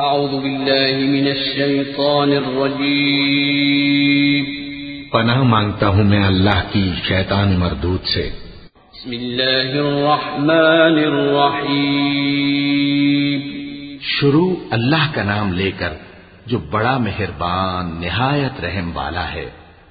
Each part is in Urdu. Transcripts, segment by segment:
أعوذ بالله من الشيطان الرجيم. پناہ مانگتا ہوں میں اللہ کی شیطان مردود سے۔ بسم الله الرحمن الرحيم شروع اللہ کا نام لے کر جو بڑا مہربان نہایت رحم والا ہے۔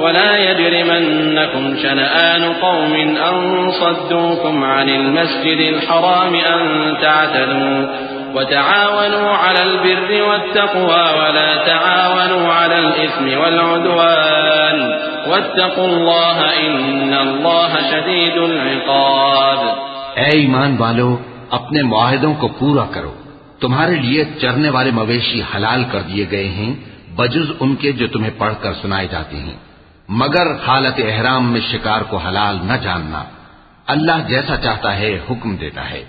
ولا يجرمنكم شنآن قوم أن صدوكم عن المسجد الحرام أن تعتدوا وتعاونوا على البر والتقوى ولا تعاونوا على الإثم والعدوان واتقوا الله إن الله شديد العقاب اے ایمان والو، اپنے معاہدوں کو پورا کرو۔ تمہارے لیے چرنے والے مویشی حلال کر دیے گئے ہیں، بجز ان کے جو تمہیں پڑھ کر سنائے جاتے ہیں۔ مگر حالت احرام میں شکار کو حلال نہ جاننا اللہ جیسا چاہتا ہے حکم دیتا ہے۔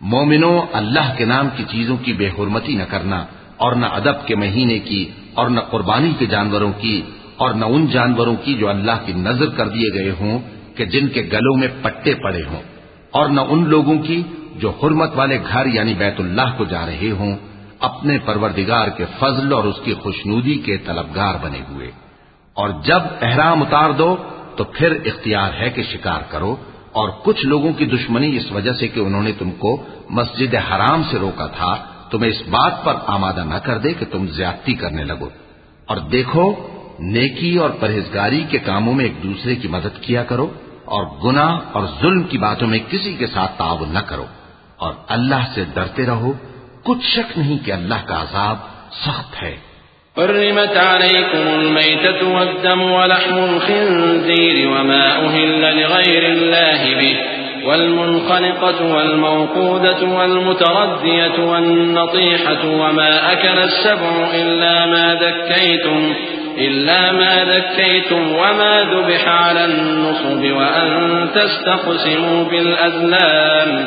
مومنو اللہ کے نام کی چیزوں کی بے حرمتی نہ کرنا اور نہ ادب کے مہینے کی اور نہ قربانی کے جانوروں کی اور نہ ان جانوروں کی جو اللہ کی نظر کر دیے گئے ہوں کہ جن کے گلوں میں پٹے پڑے ہوں اور نہ ان لوگوں کی جو حرمت والے گھر یعنی بیت اللہ کو جا رہے ہوں، اپنے پروردگار کے فضل اور اس کی خوشنودی کے طلبگار بنے ہوئے۔ اور جب احرام اتار دو تو پھر اختیار ہے کہ شکار کرو اور کچھ لوگوں کی دشمنی اس وجہ سے کہ انہوں نے تم کو مسجد حرام سے روکا تھا، تمہیں اس بات پر آمادہ نہ کر دے کہ تم زیادتی کرنے لگو۔ اور دیکھو، نیکی اور پرہیزگاری کے کاموں میں ایک دوسرے کی مدد کیا کرو اور گناہ اور ظلم کی باتوں میں کسی کے ساتھ تعاون نہ کرو۔ اور اللہ سے ڈرتے رہو۔ کچھ شک نہیں کہ اللہ کا عذاب سخت ہے۔ حرمت عليكم الميتة والدم ولحم الخنزير وما أهل لغير الله به والمنخنقة والموقودة والمتردية والنطيحة وما أكل السبع إلا ما ذكيتم إلا ما ذكيتم وما ذبح على النصب وأن تستقسموا بالأذلام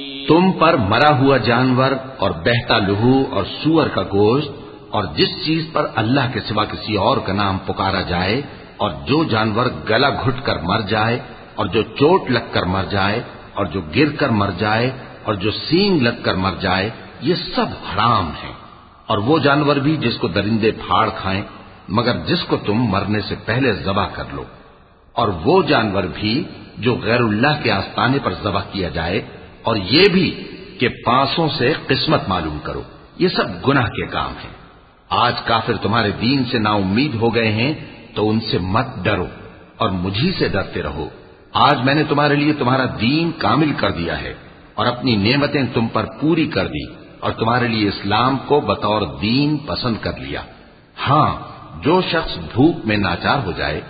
تم پر مرا ہوا جانور اور بہتا لہو اور سور کا گوشت اور جس چیز پر اللہ کے سوا کسی اور کا نام پکارا جائے اور جو جانور گلا گھٹ کر مر جائے اور جو چوٹ لگ کر مر جائے اور جو گر کر مر جائے اور جو سینگ لگ کر مر جائے، یہ سب حرام ہے اور وہ جانور بھی جس کو درندے پھاڑ کھائیں، مگر جس کو تم مرنے سے پہلے ذبح کر لو۔ اور وہ جانور بھی جو غیر اللہ کے آستانے پر ذبح کیا جائے اور یہ بھی کہ پانسوں سے قسمت معلوم کرو، یہ سب گناہ کے کام ہیں۔ آج کافر تمہارے دین سے نا امید ہو گئے ہیں، تو ان سے مت ڈرو اور مجھی سے ڈرتے رہو۔ آج میں نے تمہارے لیے تمہارا دین کامل کر دیا ہے اور اپنی نعمتیں تم پر پوری کر دی اور تمہارے لیے اسلام کو بطور دین پسند کر لیا۔ ہاں جو شخص بھوک میں ناچار ہو جائے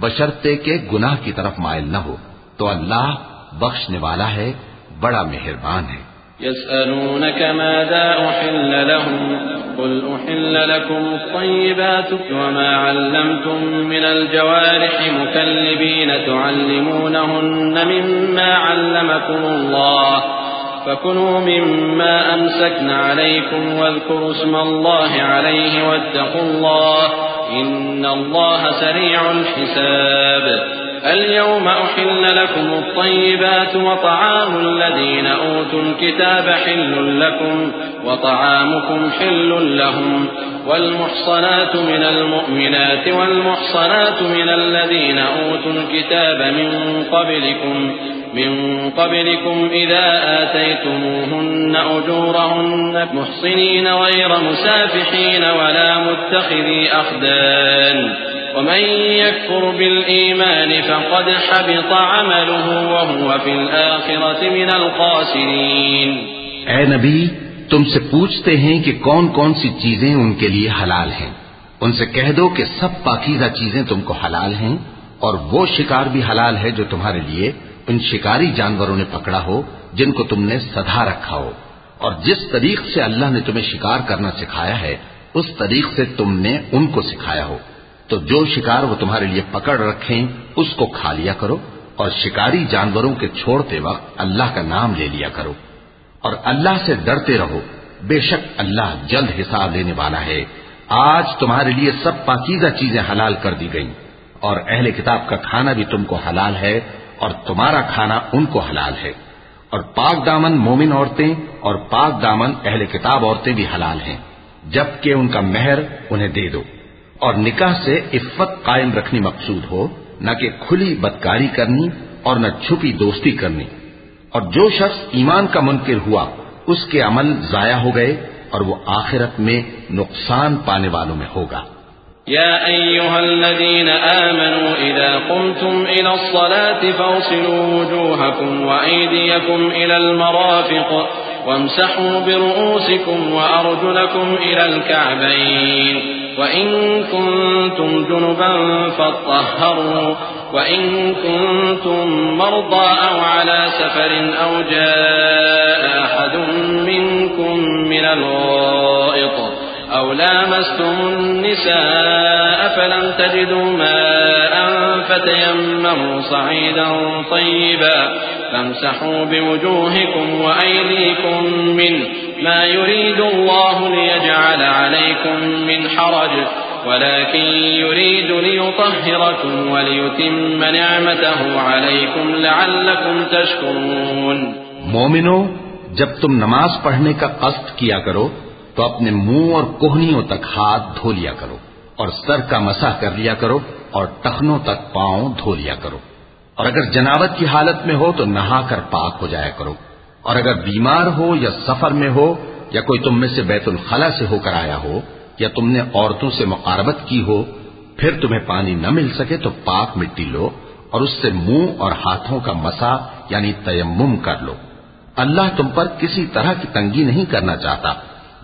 بشرتے کے گناہ کی طرف مائل نہ ہو، تو اللہ بخشنے والا ہے بڑا مہربان ہے۔ يسألونك ماذا أحل لهم؟ قل أحل لكم الطيبات وما علمتم من الجوارح مكلبين تعلمونهن مما علمكم الله فكلوا مما أمسكن عليكم واذكروا اسم الله عليه واتقوا الله إن الله سريع الحساب. اليوم أحل لكم الطيبات وطعام الذين أوتوا الكتاب حل لكم وطعامكم حل لهم والمحصنات من المؤمنات والمحصنات من الذين أوتوا الكتاب من قبلكم من قبلكم إذا آتيتموهن أجورهن محصنين غير مسافحين ولا متخذي أخدان ومن يكفر بالإيمان فقد حبط عمله وهو في الآخرة من الخاسرين. اے نبی، تم سے پوچھتے ہیں کہ کون کون سی چیزیں ان کے لیے حلال ہیں۔ ان سے کہہ دو کہ سب پاکیزہ چیزیں تم کو حلال ہیں اور وہ شکار بھی حلال ہے جو تمہارے لیے ان شکاری جانوروں نے پکڑا ہو، جن کو تم نے سدھا رکھا ہو۔ اور جس طریق سے اللہ نے تمہیں شکار کرنا سکھایا ہے، اس طریق سے تم نے ان کو سکھایا ہو۔ تو جو شکار وہ تمہارے لیے پکڑ رکھیں، اس کو کھا لیا کرو اور شکاری جانوروں کے چھوڑتے وقت اللہ کا نام لے لیا کرو اور اللہ سے ڈرتے رہو۔ بے شک اللہ جلد حساب لینے والا ہے۔ آج تمہارے لیے سب پاکیزہ چیزیں حلال کر دی گئیں اور اہل کتاب کا کھانا بھی تم کو حلال ہے اور تمہارا کھانا ان کو حلال ہے۔ اور پاک دامن مومن عورتیں اور پاک دامن اہل کتاب عورتیں بھی حلال ہیں۔ جبکہ ان کا مہر انہیں دے دو۔ اور نکاح سے عفت قائم رکھنی مقصود ہو، نہ کہ کھلی بدکاری کرنی اور نہ چھپی دوستی کرنی۔ اور جو شخص ایمان کا منکر ہوا، اس کے عمل ضائع ہو گئے اور وہ آخرت میں نقصان پانے والوں میں ہوگا۔ يا أيها الذين آمنوا إذا قمتم إلى الصلاة فاغسلوا وجوهكم وأيديكم إلى المرافق وامسحوا برؤوسكم وأرجلكم إلى الكعبين وإن كنتم جنبا فاطهروا وإن كنتم مرضى أو على سفر أو جاء أحد منكم من الغائط أو لامستم النساء فلم تجدوا ماء فتيمموا صعيدا طيبا فامسحوا بوجوهكم وأيديكم منه ما يريد الله ليجعل عليكم من حرج ولكن يريد ليطهركم وليتم نعمته عليكم لعلكم تشكرون مومنو، جب تم نماز پڑھنے کا قصد کیا کرو تو اپنے منہ اور کوہنیوں تک ہاتھ دھو لیا کرو اور سر کا مسح کر لیا کرو اور ٹخنوں تک پاؤں دھو لیا کرو۔ اور اگر جناوت کی حالت میں ہو تو نہا کر پاک ہو جایا کرو۔ اور اگر بیمار ہو یا سفر میں ہو یا کوئی تم میں سے بیت الخلا سے ہو کر آیا ہو یا تم نے عورتوں سے مقاربت کی ہو، پھر تمہیں پانی نہ مل سکے تو پاک مٹی لو اور اس سے منہ اور ہاتھوں کا مسا یعنی تیمم کر لو۔ اللہ تم پر کسی طرح کی تنگی نہیں کرنا چاہتا۔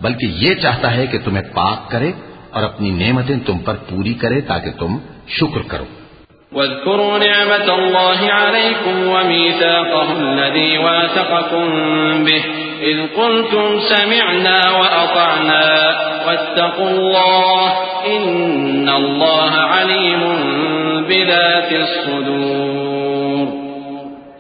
بلکہ یہ چاہتا ہے کہ تمہیں پاک کرے اور اپنی نعمتیں تم پر پوری کرے تاکہ تم شکر کرو۔ واذكروا نعمة الله عليكم وميثاقه الذي واثقكم به إذ قلتم سمعنا وأطعنا واتقوا الله إن الله عليم بذات الصدور۔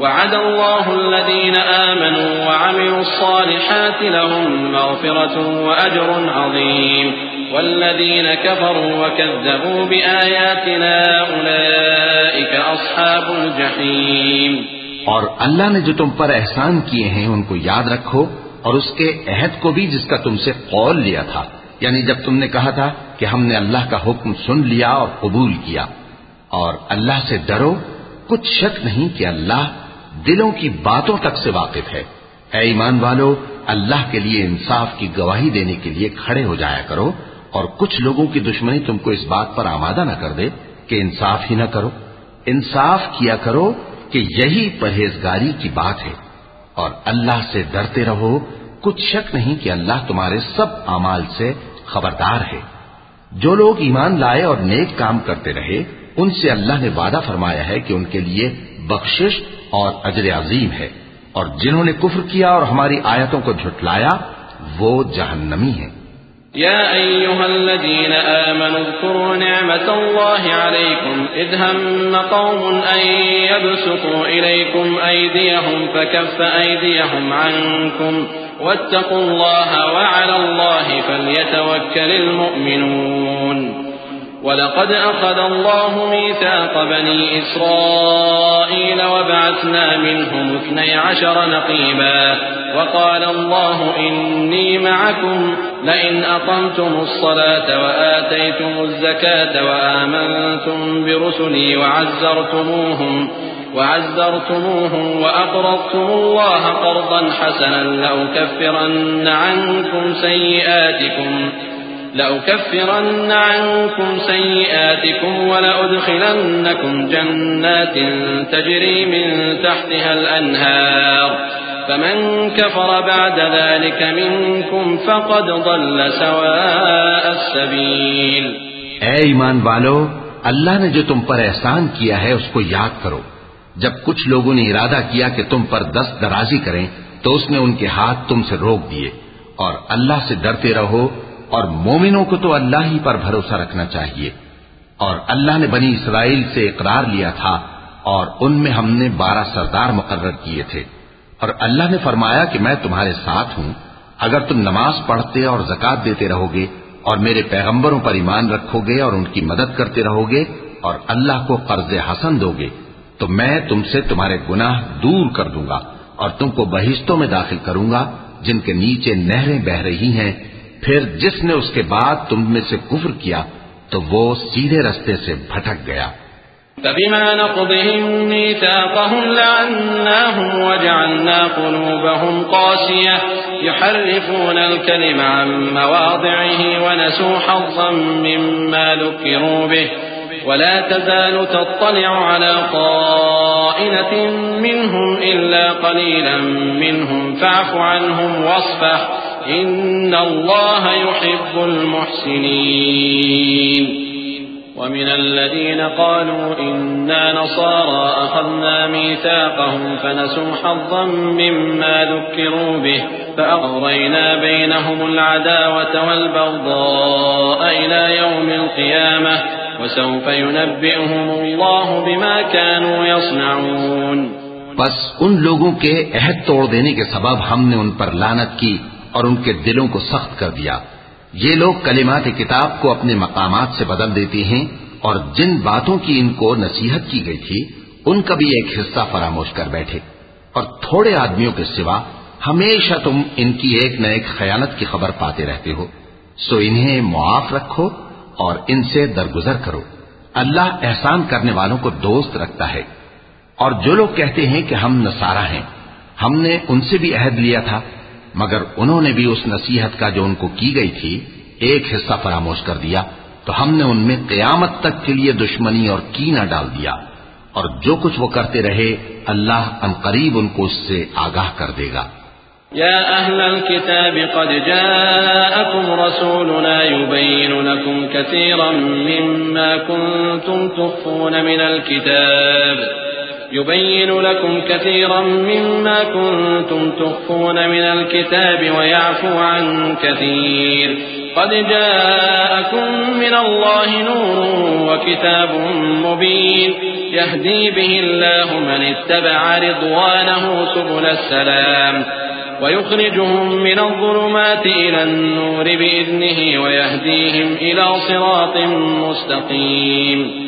وعد الله الذين آمنوا وعملوا الصالحات لهم مغفرة وأجر عظيم. والذين كفروا وكذبوا بآياتنا أولئك أصحاب الجحيم. اور اللہ نے جو تم پر احسان کیے ہیں ان کو یاد رکھو اور اس کے عہد کو بھی جس کا تم سے قول لیا تھا یعنی جب تم نے کہا تھا کہ ہم نے اللہ کا حکم سن لیا اور قبول کیا، اور اللہ سے ڈرو، کچھ شک نہیں کہ اللہ دلوں کی باتوں تک سے واقف ہے۔ اے ایمان والو، اللہ کے لیے انصاف کی گواہی دینے کے لیے کھڑے ہو جایا کرو اور کچھ لوگوں کی دشمنی تم کو اس بات پر آمادہ نہ کر دے کہ انصاف ہی نہ کرو۔ انصاف کیا کرو کہ یہی پرہیزگاری کی بات ہے۔ اور اللہ سے ڈرتے رہو۔ کچھ شک نہیں کہ اللہ تمہارے سب اعمال سے خبردار ہے۔ جو لوگ ایمان لائے اور نیک کام کرتے رہے، ان سے اللہ نے وعدہ فرمایا ہے کہ ان کے لیے بخشش اور اجر عظیم ہے۔ اور جنہوں نے کفر کیا اور ہماری آیتوں کو جھٹلایا، وہ جہنمی ہیں۔ يا أيها الذين آمنوا اذكروا نعمة الله عليكم إذ هم قوم أن يبسطوا إليكم أيديهم فكف أيديهم عنكم واتقوا الله وعلى الله فليتوكل المؤمنون۔ ولقد أخذ الله ميثاق بني إسرائيل وبعثنا منهم اثني عشر نقيبا وقال الله إني معكم لئن أقمتم الصلاة وآتيتم الزكاة وآمنتم برسلي وعزرتموهم وعزرتموهم وأقرضتم الله قرضا حسنا لأكفرن عنكم سيئاتكم لأكفرن عنكم سيئاتكم ولأدخلنكم جنات تجري من تحتها الأنهار. فمن كفر بعد ذلك منكم فقد ضل سواء السبيل. اے ایمان والو، اللہ نے جو تم پر احسان کیا ہے اس کو یاد کرو۔ جب کچھ لوگوں نے ارادہ کیا کہ تم پر دست درازی کریں، تو اس نے ان کے ہاتھ تم سے روک دیے اور اللہ سے ڈرتے رہو اور مومنوں کو تو اللہ ہی پر بھروسہ رکھنا چاہیے۔ اور اللہ نے بنی اسرائیل سے اقرار لیا تھا اور ان میں ہم نے بارہ سردار مقرر کیے تھے۔ اور اللہ نے فرمایا کہ میں تمہارے ساتھ ہوں۔ اگر تم نماز پڑھتے اور زکات دیتے رہو گے اور میرے پیغمبروں پر ایمان رکھو گے اور ان کی مدد کرتے رہو گے اور اللہ کو قرض حسن دو گے تو میں تم سے تمہارے گناہ دور کر دوں گا اور تم کو بہشتوں میں داخل کروں گا، جن کے نیچے نہریں بہ رہی ہیں۔ پھر جس نے اس کے بعد تم میں سے کفر کیا، تو وہ سیدھے رستے سے بھٹک گیا۔ فبما نقضهم ميثاقهم لعناهم وجعلنا قلوبهم قاسية، يحرفون الكلم عن مواضعه ونسوا حظا مما ذكروا به، ولا تزال تطلع على طائنة منهم إلا قليلا منهم، فاعف عنهم واصفح. إن الله يحب المحسنين ومن الذين قالوا إنا نصارى أخذنا ميثاقهم فنسوا حظا مما ذكروا به فأغرينا بينهم العداوة والبغضاء إلى يوم القيامة وسوف ينبئهم الله بما كانوا يصنعون بس ان لوگوں کے عہد توڑ دینے کے سبب ہم نے ان پر لانت کی۔ اور ان کے دلوں کو سخت کر دیا۔ یہ لوگ کلمات کتاب کو اپنے مقامات سے بدل دیتے ہیں اور جن باتوں کی ان کو نصیحت کی گئی تھی، ان کا بھی ایک حصہ فراموش کر بیٹھے۔ اور تھوڑے آدمیوں کے سوا، ہمیشہ تم ان کی ایک نہ ایک خیانت کی خبر پاتے رہتے ہو۔ سو انہیں معاف رکھو اور ان سے درگزر کرو۔ اللہ احسان کرنے والوں کو دوست رکھتا ہے۔ اور جو لوگ کہتے ہیں کہ ہم نسارا ہیں، ہم نے ان سے بھی عہد لیا تھا۔ مگر انہوں نے بھی اس نصیحت کا جو ان کو کی گئی تھی، ایک حصہ فراموش کر دیا، تو ہم نے ان میں قیامت تک کے لیے دشمنی اور کینہ ڈال دیا۔ اور جو کچھ وہ کرتے رہے، اللہ ان قریب ان کو اس سے آگاہ کر دے گا۔ يا أهل الكتاب قد جاءكم رسولنا يبين لكم كثيرا مما كنتم تخفون من الكتاب۔ يبين لكم كثيرا مما كنتم تخفون من الكتاب ويعفو عن كثير. قد جاءكم من الله نور وكتاب مبين. يهدي به الله من اتبع رضوانه سبل السلام. ويخرجهم من الظلمات إلى النور بإذنه ويهديهم إلى صراط مستقيم.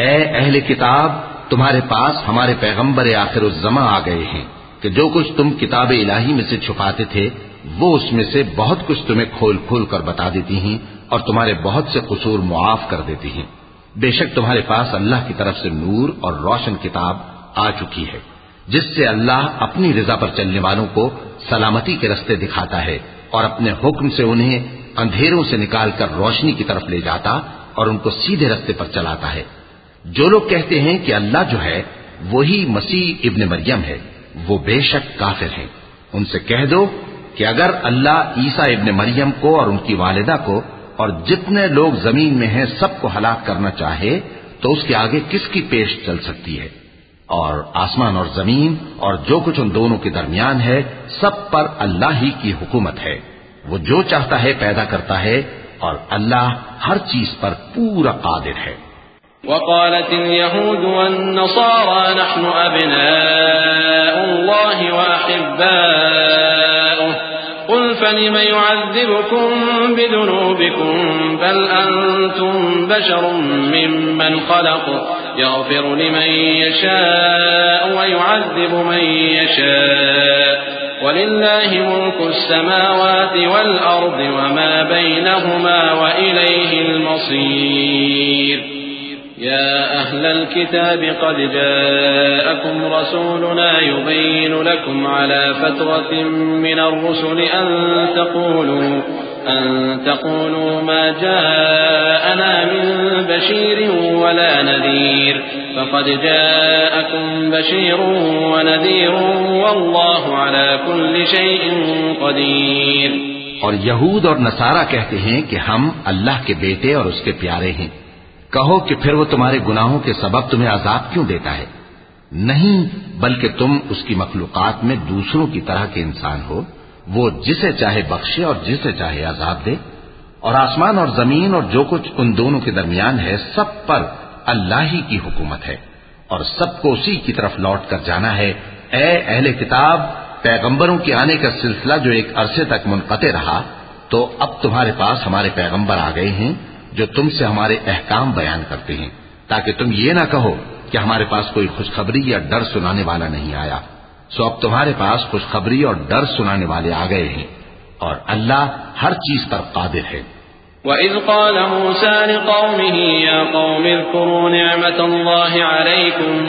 اے اہل کتاب، تمہارے پاس ہمارے پیغمبر آخر الزما آ گئے ہیں کہ جو کچھ تم کتاب الہی میں سے چھپاتے تھے، وہ اس میں سے بہت کچھ تمہیں کھول کھول کر بتا دیتی ہیں اور تمہارے بہت سے قصور معاف کر دیتی ہیں۔ بے شک تمہارے پاس اللہ کی طرف سے نور اور روشن کتاب آ چکی ہے، جس سے اللہ اپنی رضا پر چلنے والوں کو سلامتی کے رستے دکھاتا ہے اور اپنے حکم سے انہیں اندھیروں سے نکال کر روشنی کی طرف لے جاتا اور ان کو سیدھے رستے پر چلاتا ہے۔ جو لوگ کہتے ہیں کہ اللہ جو ہے، وہی مسیح ابن مریم ہے۔ وہ بے شک کافر ہیں۔ ان سے کہہ دو کہ اگر اللہ عیسیٰ ابن مریم کو اور ان کی والدہ کو اور جتنے لوگ زمین میں ہیں سب کو ہلاک کرنا چاہے، تو اس کے آگے کس کی پیش چل سکتی ہے؟ اور آسمان اور زمین اور جو کچھ ان دونوں کے درمیان ہے، سب پر اللہ ہی کی حکومت ہے۔ وہ جو چاہتا ہے پیدا کرتا ہے اور اللہ ہر چیز پر پورا قادر ہے۔ وقالت اليهود والنصارى نحن أبناء الله وأحباؤه. قل فلم يعذبكم بذنوبكم؟ بل أنتم بشر ممن خلق. يغفر لمن يشاء ويعذب من يشاء. ولله ملك السماوات والأرض وما بينهما وإليه المصير. يا أهل الكتاب قد جاءكم رسولنا يبين لكم على فترة من الرسل أن تقولوا أن تقولوا ما جاءنا من بشير ولا نذير، فقد جاءكم بشير ونذير والله على كل شيء قدير۔ اور یہود اور نصارہ کہتے ہیں کہ ہم اللہ کے بیٹے اور اس کے پیارے ہیں۔ کہو کہ پھر وہ تمہارے گناہوں کے سبب تمہیں عذاب کیوں دیتا ہے؟ نہیں، بلکہ تم اس کی مخلوقات میں دوسروں کی طرح کے انسان ہو۔ وہ جسے چاہے بخشے اور جسے چاہے عذاب دے۔ اور آسمان اور زمین اور جو کچھ ان دونوں کے درمیان ہے، سب پر اللہ ہی کی حکومت ہے۔ اور سب کو اسی کی طرف لوٹ کر جانا ہے۔ اے اہل کتاب، پیغمبروں کے آنے کا سلسلہ جو ایک عرصے تک منقطع رہا، تو اب تمہارے پاس ہمارے پیغمبر آ گئے ہیں۔ جو تم سے ہمارے احکام بیان کرتے ہیں، تاکہ تم یہ نہ کہو کہ ہمارے پاس کوئی خوشخبری یا ڈر سنانے والا نہیں آیا۔ سو اب تمہارے پاس خوشخبری اور ڈر سنانے والے آ گئے ہیں اور اللہ ہر چیز پر قادر ہے۔ وَإِذْ قَالَ مُوسَى لِقَوْمِهِ يَا قَوْمِ اذْكُرُوا نِعْمَةَ اللَّهِ عَلَيْكُمْ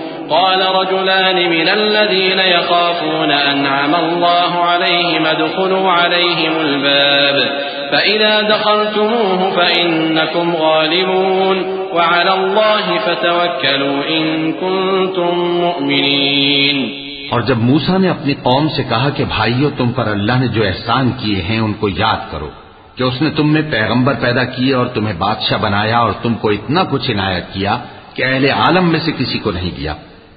قال رجلان من الذين يخافون أنعم الله عليهم ادخلوا عليهم الباب فإذا دخلتموه فإنكم غالبون وعلى الله فتوكلوا إن كنتم مؤمنين اور جب موسا نے اپنی قوم سے کہا کہ بھائیو، تم پر اللہ نے جو احسان کیے ہیں ان کو یاد کرو کہ اس نے تم میں پیغمبر پیدا کیے اور تمہیں بادشاہ بنایا اور تم کو اتنا کچھ عنایت کیا کہ اہل عالم میں سے کسی کو نہیں دیا۔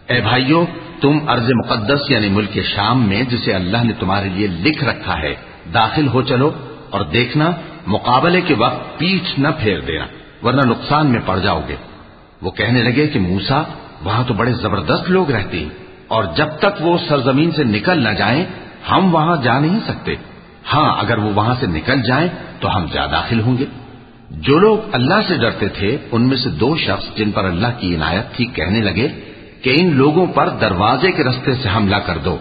اے بھائیو، تم ارض مقدس یعنی ملک شام میں جسے اللہ نے تمہارے لیے لکھ رکھا ہے، داخل ہو چلو اور دیکھنا، مقابلے کے وقت پیچھ نہ پھیر دینا، ورنہ نقصان میں پڑ جاؤ گے۔ وہ کہنے لگے کہ موسا وہاں تو بڑے زبردست لوگ رہتے ہیں، اور جب تک وہ سرزمین سے نکل نہ جائیں، ہم وہاں جا نہیں سکتے۔ ہاں اگر وہ وہاں سے نکل جائیں، تو ہم جا داخل ہوں گے۔ جو لوگ اللہ سے ڈرتے تھے، ان میں سے دو شخص جن پر اللہ کی عنایت تھی، کہنے لگے کہ ان لوگوں پر دروازے کے رستے سے حملہ کر دو۔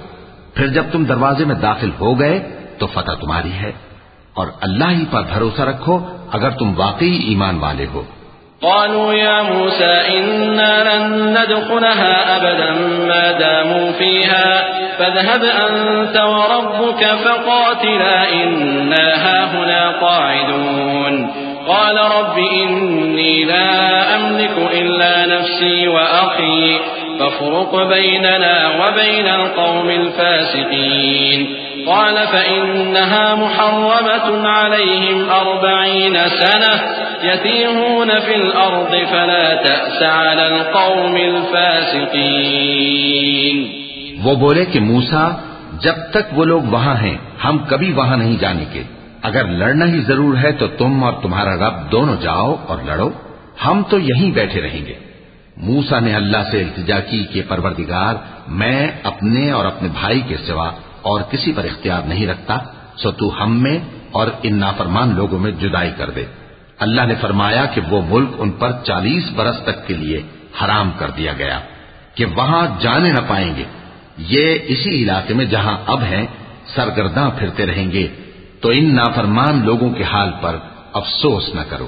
پھر جب تم دروازے میں داخل ہو گئے تو فتح تمہاری ہے۔ اور اللہ ہی پر بھروسہ رکھو اگر تم واقعی ایمان والے ہو۔ قالوا يا موسى إنا لن ندخلها أبدا ما داموا فيها، فاذهب أنت وربك فقاتلا إنا هاهنا قاعدون. قال رب إني لا أملك إلا نفسي وأخي فافرق بيننا وبين القوم الفاسقين قال فإنها محرمة عليهم أربعين سنة يتيهون في الأرض فلا تأس على القوم الفاسقين وہ بولے کہ موسا جب تک وہ لوگ وہاں ہیں، ہم کبھی وہاں نہیں جانے کے۔ اگر لڑنا ہی ضرور ہے تو تم اور تمہارا رب دونوں جاؤ اور لڑو، ہم تو یہیں بیٹھے رہیں گے۔ موسا نے اللہ سے التجا کی کہ پروردگار میں اپنے اور اپنے بھائی کے سوا اور کسی پر اختیار نہیں رکھتا، سو تو ہم میں اور ان نافرمان لوگوں میں جدائی کر دے۔ اللہ نے فرمایا کہ وہ ملک ان پر چالیس برس تک کے لیے حرام کر دیا گیا، کہ وہاں جانے نہ پائیں گے۔ یہ اسی علاقے میں جہاں اب ہیں، سرگرداں پھرتے رہیں گے۔ تو ان نافرمان لوگوں کے حال پر افسوس نہ کرو۔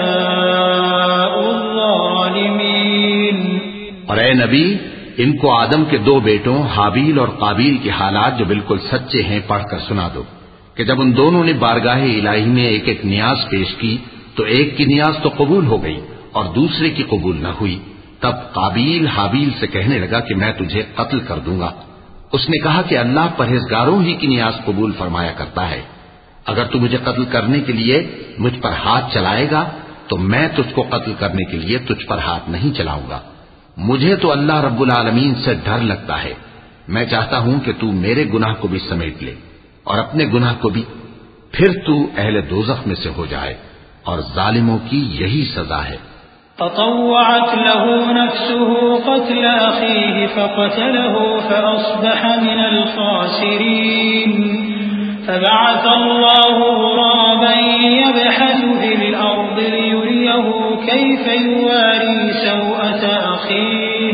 اور اے نبی، ان کو آدم کے دو بیٹوں حابیل اور قابیل کے حالات جو بالکل سچے ہیں پڑھ کر سنا دو، کہ جب ان دونوں نے بارگاہ الہی میں ایک ایک نیاز پیش کی، تو ایک کی نیاز تو قبول ہو گئی اور دوسرے کی قبول نہ ہوئی۔ تب قابیل حابیل سے کہنے لگا کہ میں تجھے قتل کر دوں گا۔ اس نے کہا کہ اللہ پرہیزگاروں ہی کی نیاز قبول فرمایا کرتا ہے۔ اگر تو مجھے قتل کرنے کے لیے مجھ پر ہاتھ چلائے گا، تو میں تجھ کو قتل کرنے کے لیے تجھ پر ہاتھ نہیں چلاؤں گا۔ مجھے تو اللہ رب العالمین سے ڈر لگتا ہے۔ میں چاہتا ہوں کہ تو میرے گناہ کو بھی سمیٹ لے اور اپنے گناہ کو بھی۔ پھر تو اہل دوزخ میں سے ہو جائے اور ظالموں کی یہی سزا ہے۔ فطوعت له نفسه قتل أخيه فقتله فأصبح من الخاسرين۔ فبعث الله غرابا يبحث في الأرض ليريه كيف يواري سوءة أخيه.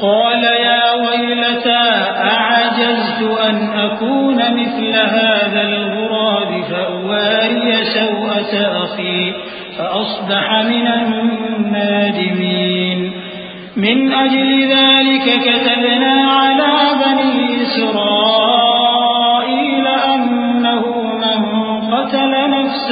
قال يا ويلتا أعجزت أن أكون مثل هذا الغراب فأواري سوءة أخي فأصبح من النادمين. من أجل ذلك كتبنا على بني إسرائيل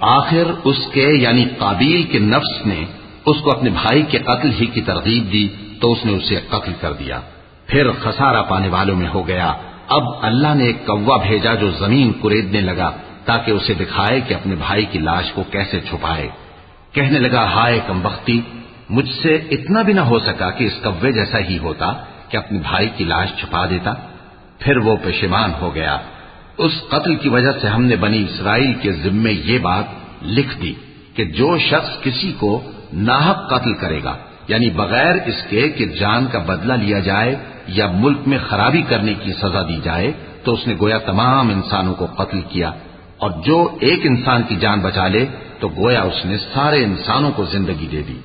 آخر اس کے یعنی قابیل کے نفس نے اس کو اپنے بھائی کے قتل ہی کی ترغیب دی تو اس نے اسے قتل کر دیا۔ پھر خسارہ پانے والوں میں ہو گیا۔ اب اللہ نے ایک کوا بھیجا جو زمین کریدنے لگا تاکہ اسے دکھائے کہ اپنے بھائی کی لاش کو کیسے چھپائے۔ کہنے لگا، ہائے کم بختی، مجھ سے اتنا بھی نہ ہو سکا کہ اس کوے جیسا ہی ہوتا کہ اپنے بھائی کی لاش چھپا دیتا۔ پھر وہ پشیمان ہو گیا۔ اس قتل کی وجہ سے ہم نے بنی اسرائیل کے ذمے یہ بات لکھ دی کہ جو شخص کسی کو ناحق قتل کرے گا یعنی بغیر اس کے کہ جان کا بدلہ لیا جائے یا ملک میں خرابی کرنے کی سزا دی جائے، تو اس نے گویا تمام انسانوں کو قتل کیا۔ اور جو ایک انسان کی جان بچا لے، تو گویا اس نے سارے انسانوں کو زندگی دے دی۔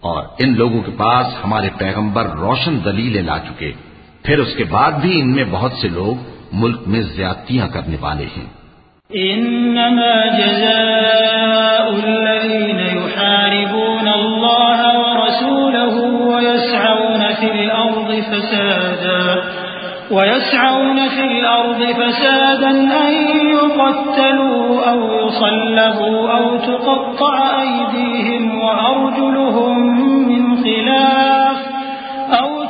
اور ان لوگوں کے پاس ہمارے پیغمبر روشن دلیلیں لا چکے۔ پھر اس کے بعد بھی ان میں بہت سے لوگ ملک میں زیادتیاں کرنے والے ہیں۔ إنما جزاء الذين يحاربون الله ورسوله ويسعون في الأرض فسادا، ويسعون في الأرض فسادا أن يقتلوا أو يصلبوا أو تقطع أيديهم وأرجلهم من خلاف.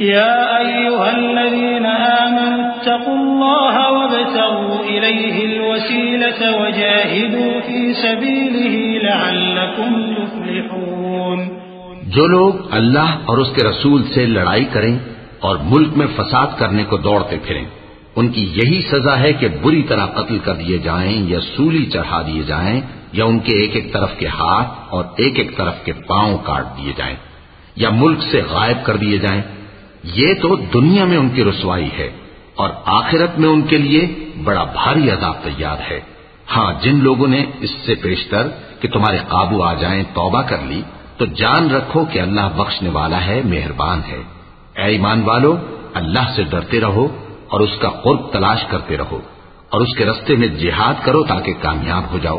يا أيها الذين آمنوا اتقوا الله وابتغوا إليه الوسيلة وجاهدوا في سبيله لعلكم تفلحون. جو لوگ اللہ اور اس کے رسول سے لڑائی کریں اور ملک میں فساد کرنے کو دوڑتے پھریں، ان کی یہی سزا ہے کہ بری طرح قتل کر دیے جائیں یا سولی چڑھا دیے جائیں یا ان کے ایک ایک طرف کے ہاتھ اور ایک ایک طرف کے پاؤں کاٹ دیے جائیں یا ملک سے غائب کر دیے جائیں۔ یہ تو دنیا میں ان کی رسوائی ہے اور آخرت میں ان کے لیے بڑا بھاری عذاب تیار ہے۔ ہاں جن لوگوں نے اس سے پیشتر کہ تمہارے قابو آ جائیں توبہ کر لی، تو جان رکھو کہ اللہ بخشنے والا ہے، مہربان ہے۔ اے ایمان والو، اللہ سے ڈرتے رہو اور اس کا قرب تلاش کرتے رہو اور اس کے رستے میں جہاد کرو تاکہ کامیاب ہو جاؤ۔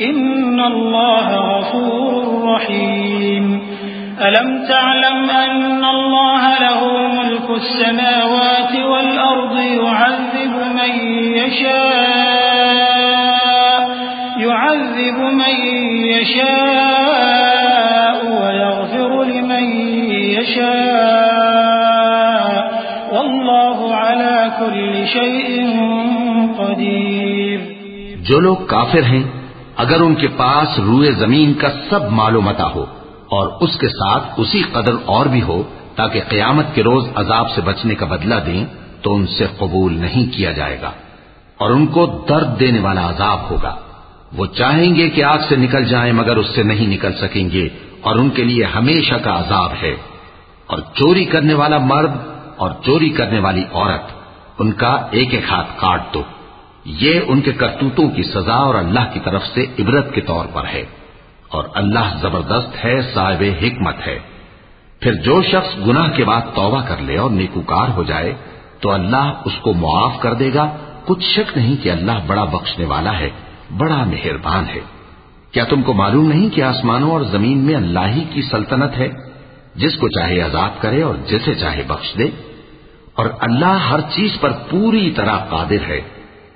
إن الله غفور رحيم. ألم تعلم أن الله له ملك السماوات والأرض يعذب من يشاء، يعذب من يشاء ويغفر لمن يشاء. والله على كل شيء قدير. جو لوگ کافر ہیں اگر ان کے پاس روئے زمین کا سب مال و متا ہو اور اس کے ساتھ اسی قدر اور بھی ہو تاکہ قیامت کے روز عذاب سے بچنے کا بدلہ دیں، تو ان سے قبول نہیں کیا جائے گا۔ اور ان کو درد دینے والا عذاب ہوگا۔ وہ چاہیں گے کہ آگ سے نکل جائیں مگر اس سے نہیں نکل سکیں گے، اور ان کے لیے ہمیشہ کا عذاب ہے۔ اور چوری کرنے والا مرد اور چوری کرنے والی عورت، ان کا ایک ایک ہاتھ کاٹ دو۔ یہ ان کے کرتوتوں کی سزا اور اللہ کی طرف سے عبرت کے طور پر ہے۔ اور اللہ زبردست ہے، صاحب حکمت ہے۔ پھر جو شخص گناہ کے بعد توبہ کر لے اور نیکوکار ہو جائے، تو اللہ اس کو معاف کر دے گا۔ کچھ شک نہیں کہ اللہ بڑا بخشنے والا ہے، بڑا مہربان ہے۔ کیا تم کو معلوم نہیں کہ آسمانوں اور زمین میں اللہ ہی کی سلطنت ہے؟ جس کو چاہے آزاد کرے اور جسے چاہے بخش دے۔ اور اللہ ہر چیز پر پوری طرح قادر ہے۔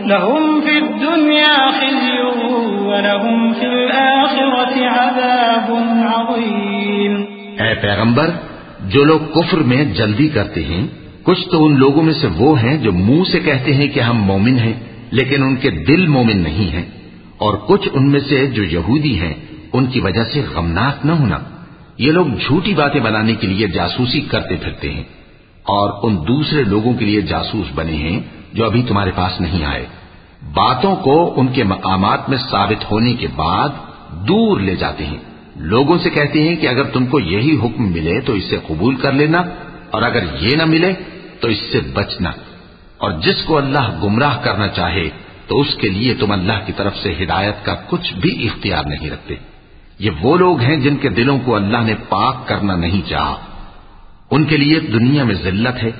لهم في الدنيا خزي ولهم في الآخرة عذاب عظيم. اے پیغمبر، جو لوگ کفر میں جلدی کرتے ہیں، کچھ تو ان لوگوں میں سے وہ ہیں جو منہ سے کہتے ہیں کہ ہم مومن ہیں، لیکن ان کے دل مومن نہیں ہیں۔ اور کچھ ان میں سے جو یہودی ہیں، ان کی وجہ سے غمناک نہ ہونا۔ یہ لوگ جھوٹی باتیں بنانے کے لیے جاسوسی کرتے پھرتے ہیں۔ اور ان دوسرے لوگوں کے لیے جاسوس بنے ہیں جو ابھی تمہارے پاس نہیں آئے۔ باتوں کو ان کے مقامات میں ثابت ہونے کے بعد دور لے جاتے ہیں۔ لوگوں سے کہتے ہیں کہ اگر تم کو یہی حکم ملے تو اسے قبول کر لینا، اور اگر یہ نہ ملے تو اس سے بچنا۔ اور جس کو اللہ گمراہ کرنا چاہے تو اس کے لیے تم اللہ کی طرف سے ہدایت کا کچھ بھی اختیار نہیں رکھتے۔ یہ وہ لوگ ہیں جن کے دلوں کو اللہ نے پاک کرنا نہیں چاہا۔ ان کے لیے دنیا میں ذلت ہے۔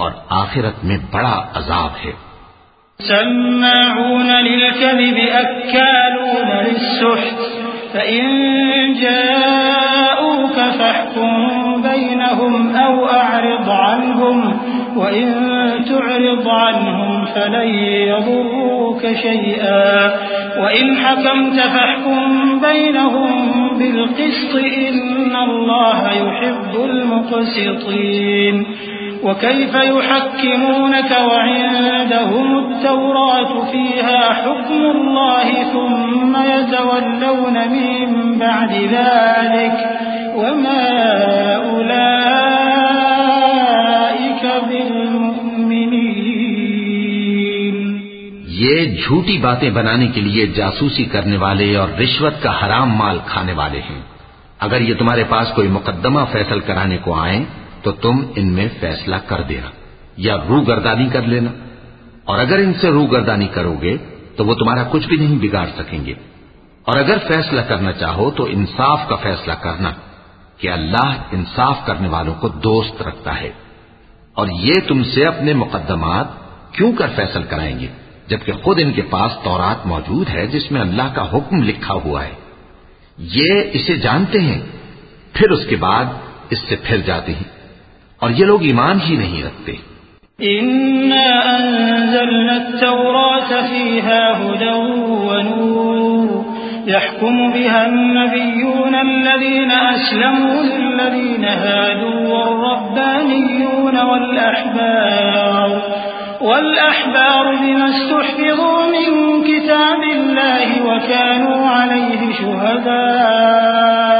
اور آخرت میں بڑا عذاب ہے۔ سماعون للكذب أكالون للسحت، فإن جاءوك فاحكم بينهم أو أعرض عنهم، وإن تعرض عنهم فلن يضروك شيئا۔ وإن حكمت فاحكم بينهم بالقسط، إن الله يحب المقسطين۔ وكيف يحكمونك وعندهم التوراة فيها حكم الله ثم يتولون من بعد ذلك وما أولئك بالمؤمنين. یہ جھوٹی باتیں بنانے کے لیے جاسوسی کرنے والے اور رشوت کا حرام مال کھانے والے ہیں۔ اگر یہ تمہارے پاس کوئی مقدمہ فیصل کرانے کو آئیں تو تم ان میں فیصلہ کر دینا یا رو گردانی کر لینا۔ اور اگر ان سے رو گردانی کرو گے تو وہ تمہارا کچھ بھی نہیں بگاڑ سکیں گے۔ اور اگر فیصلہ کرنا چاہو تو انصاف کا فیصلہ کرنا کہ اللہ انصاف کرنے والوں کو دوست رکھتا ہے۔ اور یہ تم سے اپنے مقدمات کیوں کر فیصل کرائیں گے؟ جبکہ خود ان کے پاس تورات موجود ہے جس میں اللہ کا حکم لکھا ہوا ہے۔ یہ اسے جانتے ہیں، پھر اس کے بعد اس سے پھر جاتے ہیں۔ اور یہ لوگ ایمان ہی نہیں رکھتے۔ إنا أنزلنا التوراة فيها هدى ونور يحكم بها النبيون الذين أسلموا للذين هادوا والربانيون والأحبار والأحبار بما استحفظوا من كتاب الله وكانوا عليه شهداء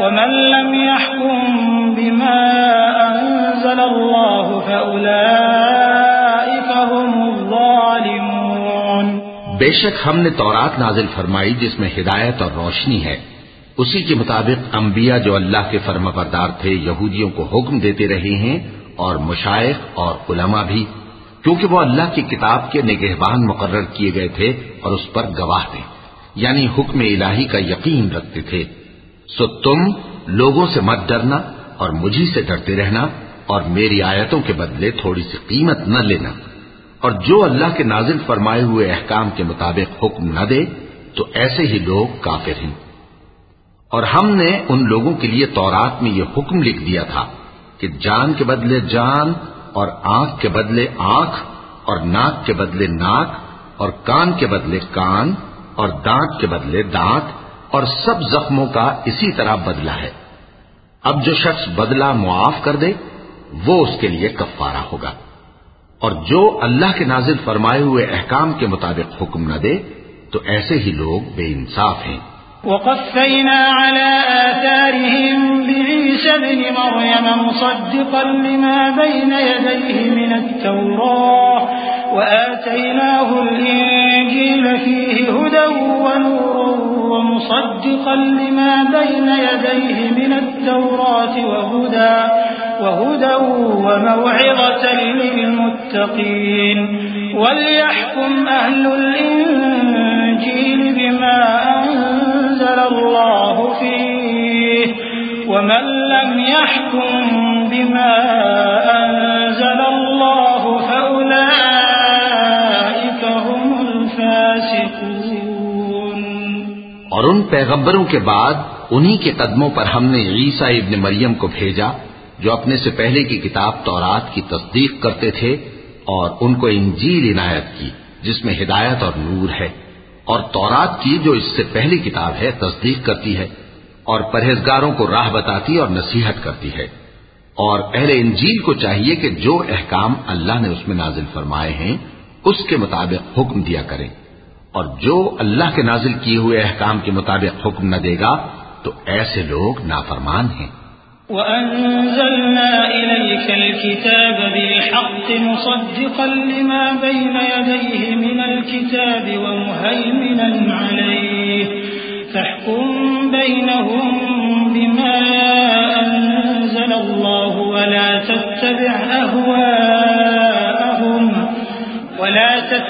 ومن لم يحكم بما أنزل الله فأولئك هم الظالمون. بے شک ہم نے تورات نازل فرمائی جس میں ہدایت اور روشنی ہے. اسی کے مطابق انبیاء جو اللہ کے فرما بردار تھے یہودیوں کو حکم دیتے رہے ہیں اور مشائق اور علماء بھی، کیونکہ وہ اللہ کی کتاب کے نگہبان مقرر کیے گئے تھے اور اس پر گواہ تھے یعنی حکم الہی کا یقین رکھتے تھے۔ سو تم لوگوں سے مت ڈرنا اور مجھی سے ڈرتے رہنا اور میری آیتوں کے بدلے تھوڑی سی قیمت نہ لینا۔ اور جو اللہ کے نازل فرمائے ہوئے احکام کے مطابق حکم نہ دے، تو ایسے ہی لوگ کافر ہیں۔ اور ہم نے ان لوگوں کے لیے تورات میں یہ حکم لکھ دیا تھا کہ جان کے بدلے جان اور آنکھ کے بدلے آنکھ اور ناک کے بدلے ناک اور کان کے بدلے کان اور دانت کے بدلے دانت اور سب زخموں کا اسی طرح بدلہ ہے۔ اب جو شخص بدلہ معاف کر دے، وہ اس کے لیے کفارہ ہوگا۔ اور جو اللہ کے نازل فرمائے ہوئے احکام کے مطابق حکم نہ دے، تو ایسے ہی لوگ بے انصاف ہیں۔ وقفينا على آثارهم بعيسى بن مريم مصدقا لما بين يديه من التوراة، وآتيناه الإنجيل فيه هدى ونور ومصدقا لما بين يديه من التوراة وهدى, وهدى وموعظة للمتقين. وليحكم أهل الإنجيل بما أنزل الله فيه ومن لم يحكم بما أنزل اور ان پیغمبروں کے بعد انہی کے قدموں پر ہم نے عیسیٰ ابن مریم کو بھیجا، جو اپنے سے پہلے کی کتاب تورات کی تصدیق کرتے تھے اور ان کو انجیل عنایت کی، جس میں ہدایت اور نور ہے۔ اور تورات کی جو اس سے پہلی کتاب ہے، تصدیق کرتی ہے اور پرہیزگاروں کو راہ بتاتی اور نصیحت کرتی ہے۔ اور اہل انجیل کو چاہیے کہ جو احکام اللہ نے اس میں نازل فرمائے ہیں، اس کے مطابق حکم دیا کریں۔ اور جو اللہ کے نازل کیے ہوئے احکام کے مطابق حکم نہ دے گا، تو ایسے لوگ نافرمان ہیں۔ وأنزلنا إليك الكتاب بالحق مصدقا لما بين يديه من الكتاب ومهيمنا عليه فاحكم بينهم بما أنزل الله ولا تتبع أهواءهم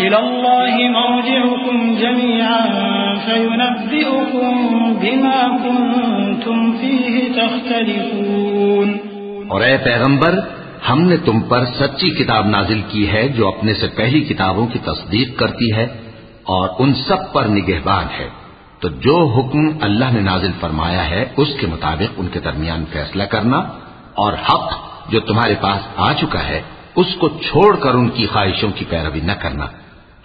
إلى الله مرجعكم جميعا فينبئكم بما كنتم فيه تختلفون. اور اے پیغمبر، ہم نے تم پر سچی کتاب نازل کی ہے جو اپنے سے پہلی کتابوں کی تصدیق کرتی ہے اور ان سب پر نگہبان ہے۔ تو جو حکم اللہ نے نازل فرمایا ہے، اس کے مطابق ان کے درمیان فیصلہ کرنا اور حق جو تمہارے پاس آ چکا ہے، اس کو چھوڑ کر ان کی خواہشوں کی پیروی نہ کرنا۔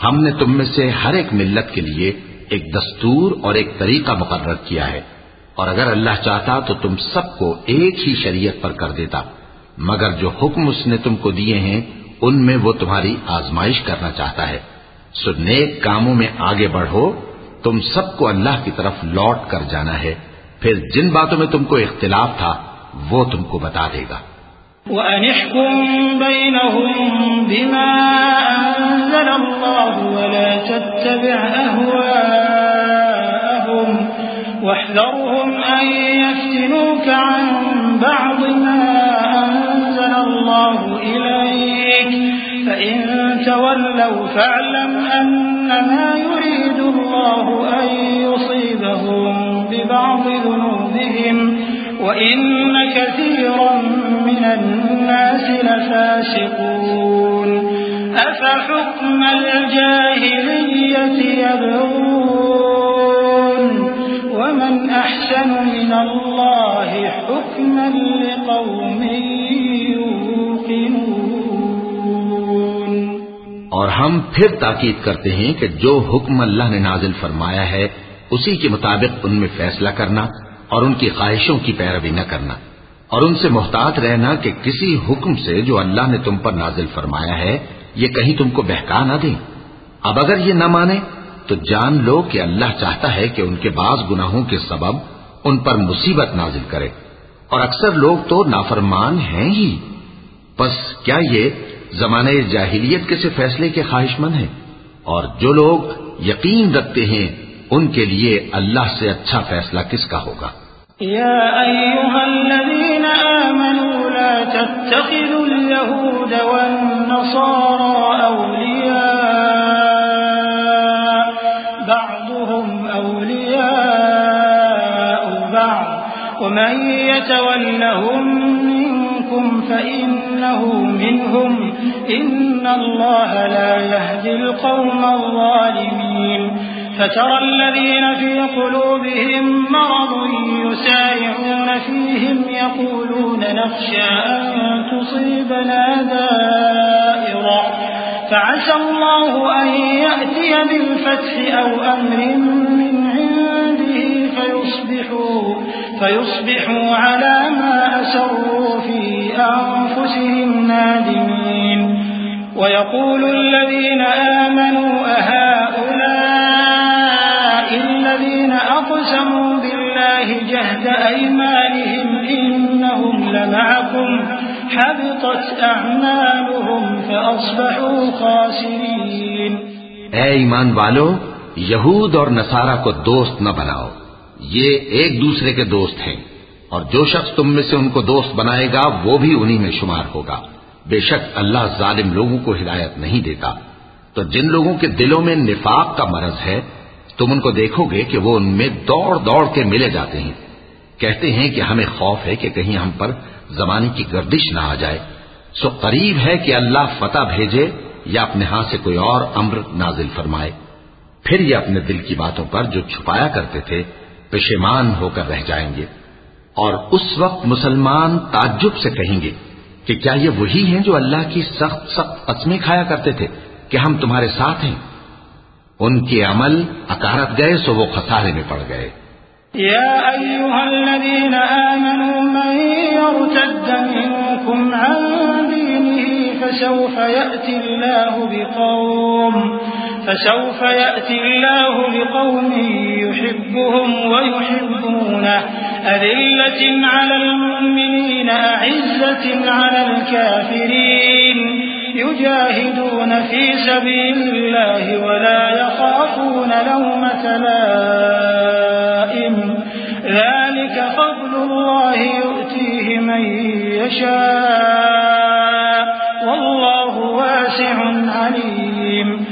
ہم نے تم میں سے ہر ایک ملت کے لیے ایک دستور اور ایک طریقہ مقرر کیا ہے۔ اور اگر اللہ چاہتا تو تم سب کو ایک ہی شریعت پر کر دیتا۔ مگر جو حکم اس نے تم کو دیے ہیں، ان میں وہ تمہاری آزمائش کرنا چاہتا ہے۔ سو نیک کاموں میں آگے بڑھو۔ تم سب کو اللہ کی طرف لوٹ کر جانا ہے۔ پھر جن باتوں میں تم کو اختلاف تھا، وہ تم کو بتا دے گا۔ وَأَنِحْكُمْ بَيْنَهُمْ بِمَا أَنزَلَ اللَّهُ وَلَا تَتَّبِعْ أَهْوَاءَهُمْ وَاحْذَرْهُمْ أَن يَفْتِنُوكَ عَن بَعْضِ مَا أَنزَلَ اللَّهُ إِلَيْكَ فَإِن تَوَلَّوْا فَاعْلَمْ أَنَّمَا يُرِيدُ الله أن يصيبهم ببعض ذنوبهم وإن كثيرا من الناس لفاسقون أفحكم الجاهلية يبغون ومن أحسن من الله حكما لقوم اور ہم پھر تاکید کرتے ہیں کہ جو حکم اللہ نے نازل فرمایا ہے، اسی کے مطابق ان میں فیصلہ کرنا اور ان کی خواہشوں کی پیروی نہ کرنا اور ان سے محتاط رہنا کہ کسی حکم سے جو اللہ نے تم پر نازل فرمایا ہے، یہ کہیں تم کو بہکا نہ دیں۔ اب اگر یہ نہ مانے، تو جان لو کہ اللہ چاہتا ہے کہ ان کے بعض گناہوں کے سبب ان پر مصیبت نازل کرے۔ اور اکثر لوگ تو نافرمان ہیں ہی۔ بس کیا یہ زمانے جاہلیت کے سے فیصلے کے خواہش مند ہیں؟ اور جو لوگ یقین رکھتے ہیں ان کے لیے اللہ سے اچھا فیصلہ کس کا ہوگا؟ يا أيها الذين آمنوا لا تتخذوا اليهود والنصارى أولياء بعضهم أولياء بعض ومن يتولهم منكم فإنه منهم إن الله لا يهدي القوم الظالمين فترى الذين في قلوبهم مرض يسارعون فيهم يقولون نخشى أن تصيبنا دائرة. فعسى الله أن يأتي بالفتح أو أمر من عنده فيصبحوا, فيصبحوا على ما أسروا في أنفسهم نادمين. ويقول الذين آمنوا أهؤلاء بالله جهد أيمانهم إنهم لمعكم حبطت أعمالهم فأصبحوا خاسرين. اے ایمان والو، یہود اور نصارہ کو دوست نہ بناؤ۔ یہ ایک دوسرے کے دوست ہیں، اور جو شخص تم میں سے ان کو دوست بنائے گا، وہ بھی انہی میں شمار ہوگا۔ بے شک اللہ ظالم لوگوں کو ہدایت نہیں دیتا۔ تو جن لوگوں کے دلوں میں نفاق کا مرض ہے تم ان کو دیکھو گے کہ وہ ان میں دوڑ دوڑ کے ملے جاتے ہیں۔ کہتے ہیں کہ ہمیں خوف ہے کہ کہیں ہم پر زمانے کی گردش نہ آ جائے۔ سو قریب ہے کہ اللہ فتح بھیجے یا اپنے ہاتھ سے کوئی اور امر نازل فرمائے۔ پھر یہ اپنے دل کی باتوں پر جو چھپایا کرتے تھے، پشیمان ہو کر رہ جائیں گے۔ اور اس وقت مسلمان تعجب سے کہیں گے کہ کیا یہ وہی ہیں جو اللہ کی سخت سخت قسمیں کھایا کرتے تھے کہ ہم تمہارے ساتھ ہیں؟ ان کے عمل اکارت گئے سو وہ خسارے میں پڑ گئے۔ يا أيها الذين آمنوا من يرتد منكم عن دينه فسوف يأتي الله بقوم، فسوف يأتي الله بقوم يحبهم ويحبونه أذلة على المؤمنين أعزة على الكافرين يجاهدون في سبيل الله ولا يخافون لومة لائم ذلك فضل الله يؤتيه من يشاء. والله واسع عليم.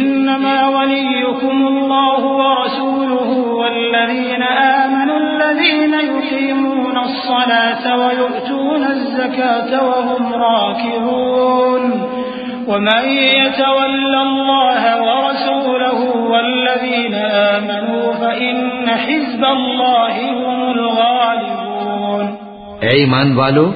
إنما وليكم الله ورسوله والذين آمنوا الذين يقيمون الصلاة ويؤتون الزكاة وهم راكعون. ومن يتول الله ورسوله والذين آمنوا فإن حزب الله هم الغالبون. اے ایمان والو،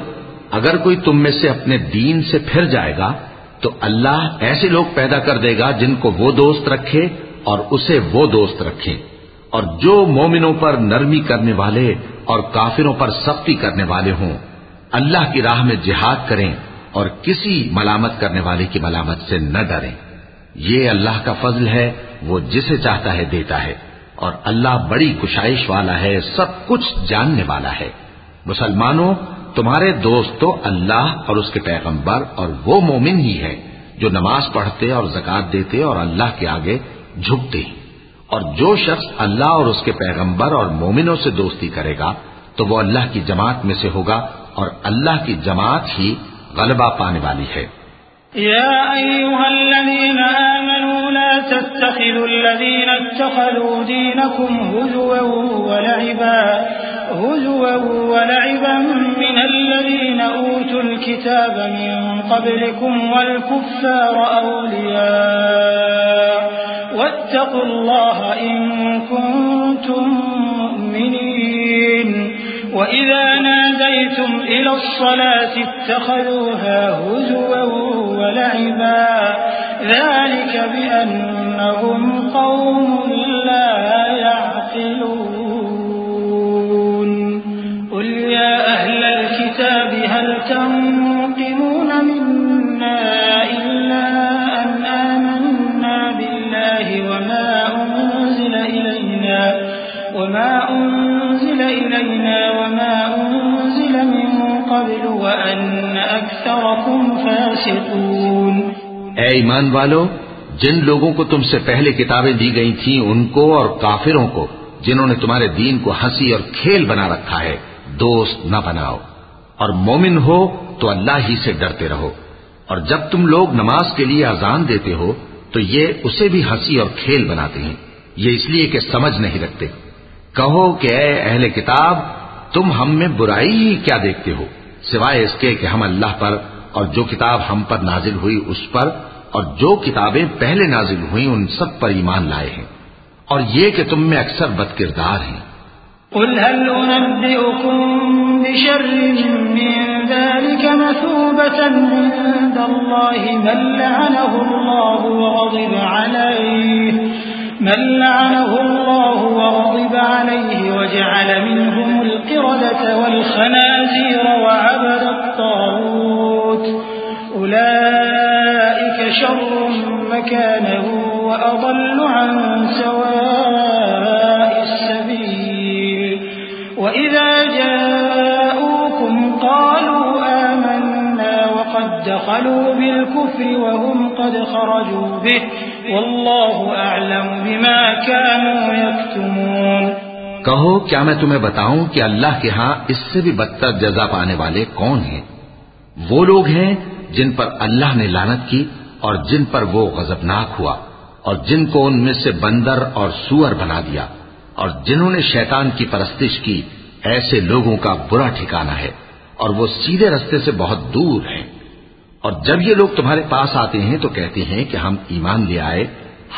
اگر کوئی تم میں سے اپنے دین سے پھر جائے گا، تو اللہ ایسے لوگ پیدا کر دے گا جن کو وہ دوست رکھے اور اسے وہ دوست رکھے۔ اور جو مومنوں پر نرمی کرنے والے اور کافروں پر سختی کرنے والے ہوں، اللہ کی راہ میں جہاد کریں۔ اور کسی ملامت کرنے والے کی ملامت سے نہ ڈریں۔ یہ اللہ کا فضل ہے، وہ جسے چاہتا ہے دیتا ہے۔ اور اللہ بڑی کشائش والا ہے، سب کچھ جاننے والا ہے۔ مسلمانوں، تمہارے دوست تو اللہ اور اس کے پیغمبر اور وہ مومن ہی ہے جو نماز پڑھتے اور زکات دیتے اور اللہ کے آگے جھکتے اور جو شخص اللہ اور اس کے پیغمبر اور مومنوں سے دوستی کرے گا، تو وہ اللہ کی جماعت میں سے ہوگا اور اللہ کی جماعت ہی غلبہ پانے والی ہے۔ يا أيها الذين آمنوا لا تتخذوا الذين اتخذوا دينكم هزوا ولعبا هزوا ولعبا من الذين أوتوا الكتاب من قبلكم والكفار أولياء واتقوا الله إن كنتم مؤمنين وإذا ناديتم إلى الصلاة اتخذوها هزوا ولعبا ذلك بأنهم قوم لا يعقلون قل يا أهل الكتاب هل تنقمون منا إلا أن آمنا بالله وما أنزل إلينا وما أنزل إلينا وما أنزل من قبل وأن أكثركم فاسقون. اے ایمان والو، جن لوگوں کو تم سے پہلے کتابیں دی گئی تھیں ان کو اور کافروں کو، جنہوں نے تمہارے دین کو ہنسی اور کھیل بنا رکھا ہے، دوست نہ بناؤ۔ اور مومن ہو تو اللہ ہی سے ڈرتے رہو۔ اور جب تم لوگ نماز کے لیے اذان دیتے ہو، تو یہ اسے بھی ہنسی اور کھیل بناتے ہیں۔ یہ اس لیے کہ سمجھ نہیں رکھتے۔ کہو کہ اے اہل کتاب، تم ہم میں برائی ہی کیا دیکھتے ہو؟ سوائے اس کے کہ ہم اللہ پر اور جو کتاب ہم پر نازل ہوئی اس پر اور جو کتابیں پہلے نازل ہوئی ان سب پر ایمان لائے ہیں۔ اور یہ کہ تم میں اکثر بد کردار ہیں۔ قل هل أنبئكم بشر من ذلك مثوبة عند الله من لعنه الله وغضب عليه من لعنه الله وغضب عليه وجعل منهم القردة والخنازير وعبد الطاغوت. أولئك شر مكانه وأضل عن سواء السبيل. وإذا جاءوكم قالوا آمنا وقد دخلوا بالكفر وهم قد خرجوا به. والله أعلم بما كانوا يكتمون کہو، کیا میں تمہیں بتاؤں کہ اللہ کے ہاں اس سے بھی بدتر جزا پانے والے کون ہیں؟ وہ لوگ ہیں جن پر اللہ نے لانت کی اور جن پر وہ غضبناک ہوا اور جن کو ان میں سے بندر اور سور بنا دیا اور جنہوں نے شیطان کی پرستش کی، ایسے لوگوں کا برا ٹھکانہ ہے اور وہ سیدھے رستے سے بہت دور ہیں۔ اور جب یہ لوگ تمہارے پاس آتے ہیں تو کہتے ہیں کہ ہم ایمان لے آئے،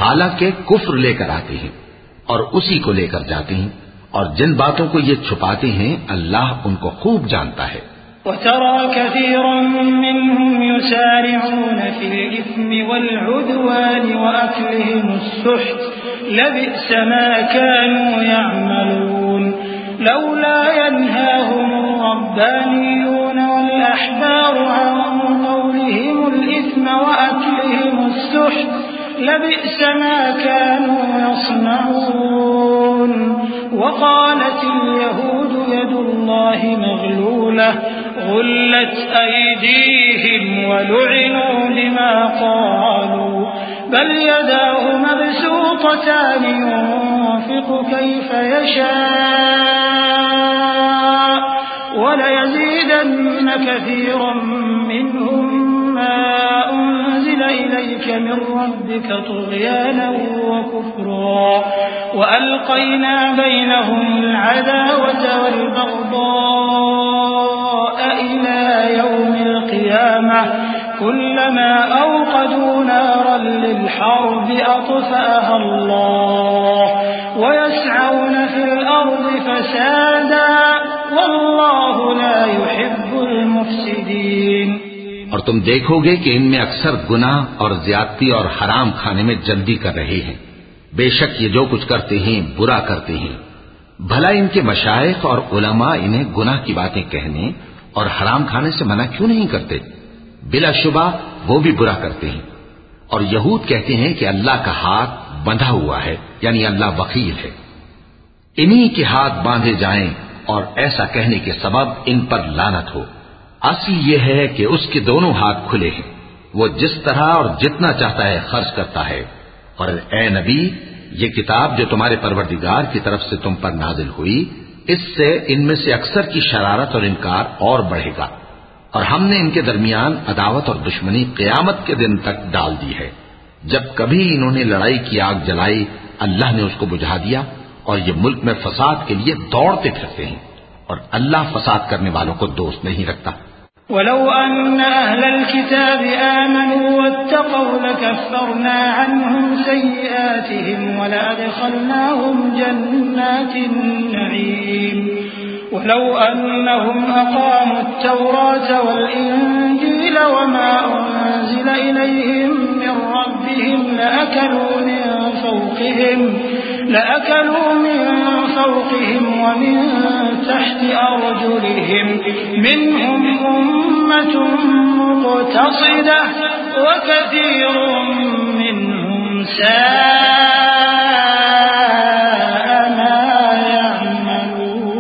حالانکہ کفر لے کر آتے ہیں اور اسی کو لے کر جاتے ہیں اور جن باتوں کو یہ چھپاتے ہیں، اللہ ان کو خوب جانتا ہے۔ وترى كثيرا منهم يسارعون في الإثم والعدوان وأكلهم السحت، لبئس ما كانوا يعملون۔ لولا ينهاهم الربانيون والأحبار عن قولهم الإثم وأكلهم السحت، لبئس ما كانوا يصنعون. وقالت اليهود يد الله مغلولة، غلت أيديهم ولعنوا لما قالوا. بل يداه مبسوطتان، ينفق كيف يشاء. وليزيدن كثيرا منهم ما أنزل إليك من ربك طغيانا وكفرا وألقينا بينهم العداوة والبغضاء إلى يوم القيامة كلما أوقدوا نارا للحرب أطفأها الله ويسعون في الأرض فسادا المفسدين اور تم دیکھو گے کہ ان میں اکثر گناہ اور زیادتی اور حرام کھانے میں جلدی کر رہے ہیں۔ بے شک یہ جو کچھ کرتے ہیں، برا کرتے ہیں۔ بھلا ان کے مشائق اور علماء انہیں گناہ کی باتیں کہنے اور حرام کھانے سے منع کیوں نہیں کرتے؟ بلا شبہ وہ بھی برا کرتے ہیں۔ اور یہود کہتے ہیں کہ اللہ کا ہاتھ بندھا ہوا ہے یعنی اللہ وکیل ہے۔ انہی کے ہاتھ باندھے جائیں اور ایسا کہنے کے سبب ان پر لانت ہو۔ اصل یہ ہے کہ اس کے دونوں ہاتھ کھلے ہیں۔ وہ جس طرح اور جتنا چاہتا ہے خرچ کرتا ہے۔ اور اے نبی، یہ کتاب جو تمہارے پروردگار کی طرف سے تم پر نازل ہوئی، اس سے ان میں سے اکثر کی شرارت اور انکار اور بڑھے گا۔ اور ہم نے ان کے درمیان عداوت اور دشمنی قیامت کے دن تک ڈال دی ہے۔ جب کبھی انہوں نے لڑائی کی آگ جلائی، اللہ نے اس کو بجھا دیا۔ اور یہ ملک میں فساد کے لیے دوڑتے پھرتے ہیں۔ اور اللہ فساد کرنے والوں کو دوست نہیں رکھتا۔ ولو أن أهل الكتاب آمنوا واتقوا لكفرنا عنهم سيئاتهم ولأدخلناهم جنات النعيم. ولو أنهم أقاموا التوراة والإنجيل وما أنزل إليهم من ربهم لأكلوا من فوقهم لأكلوا من فوقهم ومن تحت أرجلهم منهم أمة مقتصدة وكثير منهم ساء ما يعملون.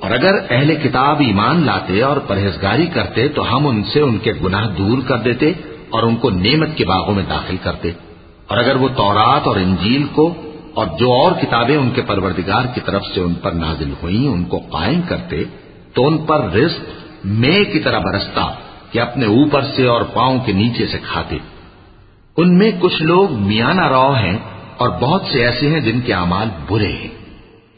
اور اگر اہل کتاب ایمان لاتے اور پرہیزگاری کرتے تو ہم ان سے ان کے گناہ دور کر دیتے اور ان کو نعمت کے باغوں میں داخل کرتے اور اگر وہ تورات اور انجیل کو اور جو اور کتابیں ان کے پروردگار کی طرف سے ان پر نازل ہوئیں، ان کو قائم کرتے، تو ان پر رزق میں کی طرح برستا کہ اپنے اوپر سے اور پاؤں کے نیچے سے کھاتے۔ ان میں کچھ لوگ میانہ رو ہیں اور بہت سے ایسے ہیں جن کے اعمال برے ہیں۔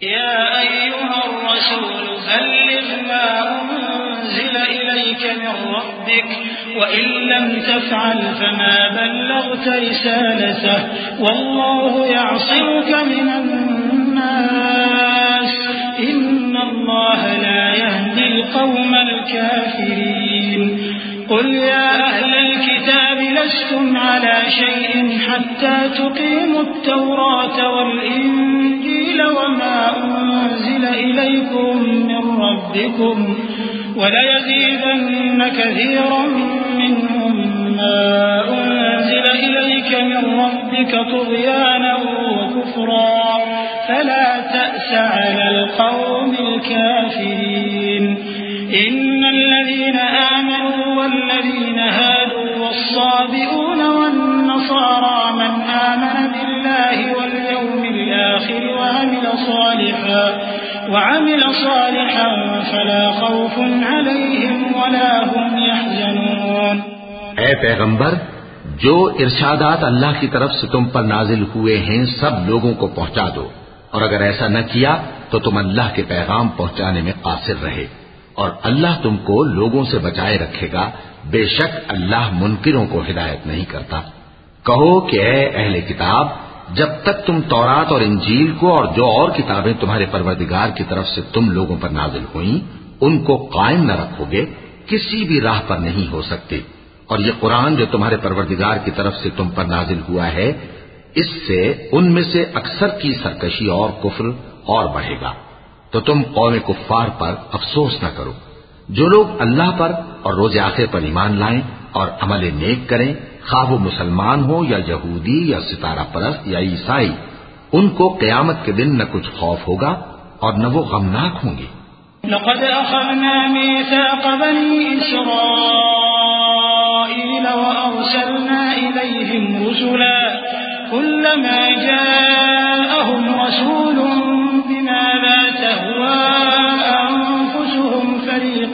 يا أيها الرسول بلغ ما أنزل إليك من ربك وإن لم تفعل فما بلغت رسالته والله يعصمك من الناس إن الله لا يهدي القوم الكافرين قل يا أهل الكتاب لستم على شيء حتى تقيموا التوراة والإنجيل وما أنزل إليكم من ربكم وليزيدن كثيرا منهم ما أنزل إليك من ربك طغيانا وكفرا فلا تأس على القوم الكافرين إن الذين آمنوا والذين هادوا والصابئون والنصارى من آمن بالله واليوم الآخر وعمل صالحا وعمل صالحا فلا خوف عليهم ولا هم يحزنون. اے پیغمبر، جو ارشادات اللہ کی طرف سے تم پر نازل ہوئے ہیں، سب لوگوں کو پہنچا دو۔ اور اگر ایسا نہ کیا، تو تم اللہ کے پیغام پہنچانے میں قاصر رہے۔ اور اللہ تم کو لوگوں سے بچائے رکھے گا، بے شک اللہ منکروں کو ہدایت نہیں کرتا۔ کہو کہ اے اہل کتاب، جب تک تم تورات اور انجیل کو اور جو اور کتابیں تمہارے پروردگار کی طرف سے تم لوگوں پر نازل ہوئیں، ان کو قائم نہ رکھو گے، کسی بھی راہ پر نہیں ہو سکتے۔ اور یہ قرآن جو تمہارے پروردگار کی طرف سے تم پر نازل ہوا ہے، اس سے ان میں سے اکثر کی سرکشی اور کفر اور بڑھے گا۔ تو تم قوم کفار پر افسوس نہ کرو۔ جو لوگ اللہ پر اور روز آخر پر ایمان لائیں اور عمل نیک کریں، خواہ وہ مسلمان ہو یا یہودی یا ستارہ پرست یا عیسائی، ان کو قیامت کے دن نہ کچھ خوف ہوگا اور نہ وہ غمناک ہوں گے۔ لقد أخذنا ميثاق بني إسرائيل وأرسلنا إليهم رسلا، كلما جاءهم رسول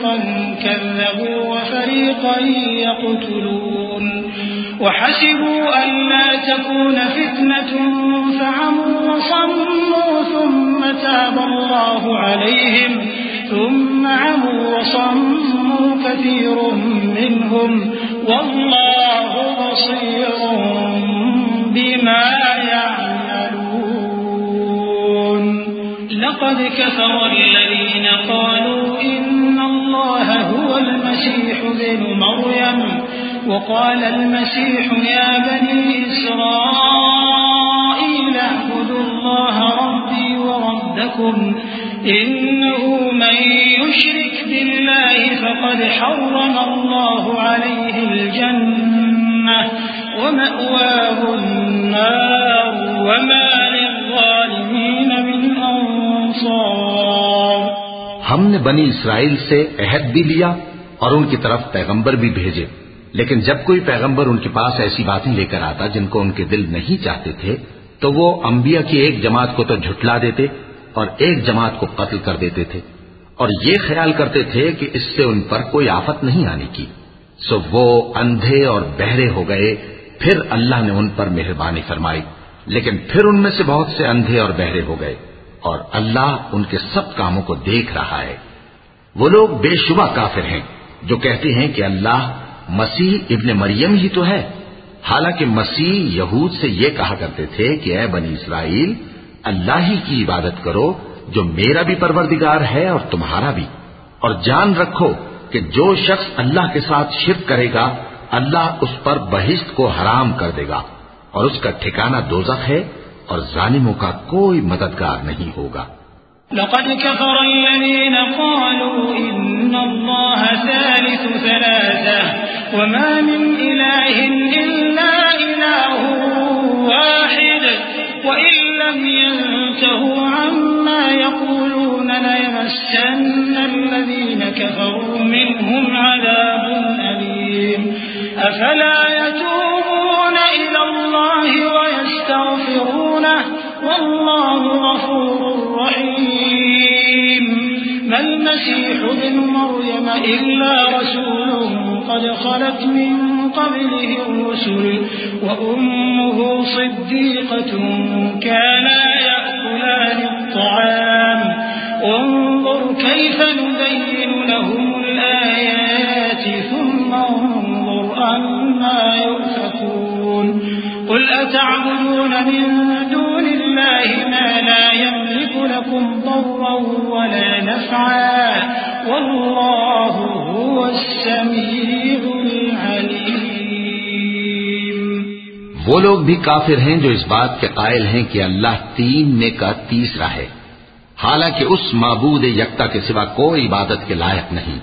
فريقا كذبوا وفريقا يقتلون وحسبوا أن لا تكون فتنة فعموا وصموا ثم تاب الله عليهم ثم عموا وصموا كثير منهم والله بصير بما يعملون لقد كفر الذين قالوا إن الله هو المسيح بن مريم، وقال المسيح يا بني إسرائيل اعبدوا الله ربي وربكم، إنه من يشرك بالله فقد حرم الله عليه الجنة ومأواه النار وما ہم نے بنی اسرائیل سے عہد بھی لیا اور ان کی طرف پیغمبر بھی بھیجے۔ لیکن جب کوئی پیغمبر ان کے پاس ایسی باتیں لے کر آتا جن کو ان کے دل نہیں چاہتے تھے، تو وہ انبیاء کی ایک جماعت کو تو جھٹلا دیتے اور ایک جماعت کو قتل کر دیتے تھے۔ اور یہ خیال کرتے تھے کہ اس سے ان پر کوئی آفت نہیں آنے کی۔ سو وہ اندھے اور بہرے ہو گئے۔ پھر اللہ نے ان پر مہربانی فرمائی، لیکن پھر ان میں سے بہت سے اندھے اور بہرے ہو گئے۔ اور اللہ ان کے سب کاموں کو دیکھ رہا ہے۔ وہ لوگ بے شبہ کافر ہیں، جو کہتے ہیں کہ اللہ مسیح ابن مریم ہی تو ہے۔ حالانکہ مسیح یہود سے یہ کہا کرتے تھے کہ اے بنی اسرائیل، اللہ ہی کی عبادت کرو جو میرا بھی پروردگار ہے اور تمہارا بھی۔ اور جان رکھو کہ جو شخص اللہ کے ساتھ شرک کرے گا، اللہ اس پر بہشت کو حرام کر دے گا۔ اور اس کا ٹھکانہ دوزخ ہے اور ظالموں کا کوئی مددگار نہیں ہوگا۔ لقد كفر الذين قالوا إن الله ثالث ثلاثة وما من إله إلا إله واحد وإن لم ينتهوا عما يقولون ليمسن الذين كفروا منهم عذاب أليم. أفلا يتوبون ما المسيح ابن مريم إلا رسول قد خلت من قبله الرسل وأمه صديقة كانا يأكلان الطعام انظر كيف نبين لهم الآيات ثم انظر أنا يؤفكون قل أتعبدون من ضرا ولا نفعا والله هو السميع العليم۔ وہ لوگ بھی کافر ہیں جو اس بات کے قائل ہیں کہ اللہ تین میں کا تیسرا ہے۔ حالانکہ اس معبود یکتا کے سوا کوئی عبادت کے لائق نہیں۔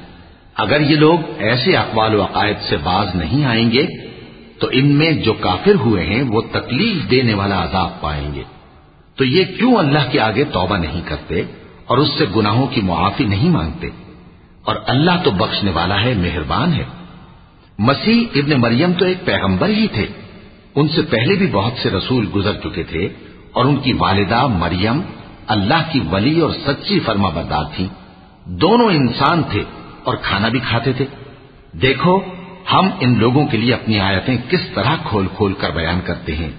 اگر یہ لوگ ایسے اقوال و عقائد سے باز نہیں آئیں گے، تو ان میں جو کافر ہوئے ہیں، وہ تکلیف دینے والا عذاب پائیں گے۔ تو یہ کیوں اللہ کے آگے توبہ نہیں کرتے اور اس سے گناہوں کی معافی نہیں مانگتے؟ اور اللہ تو بخشنے والا ہے، مہربان ہے۔ مسیح ابن مریم تو ایک پیغمبر ہی تھے۔ ان سے پہلے بھی بہت سے رسول گزر چکے تھے اور ان کی والدہ مریم اللہ کی ولی اور سچی فرما بردار تھی دونوں انسان تھے اور کھانا بھی کھاتے تھے۔ دیکھو، ہم ان لوگوں کے لیے اپنی آیتیں کس طرح کھول کھول کر بیان کرتے ہیں۔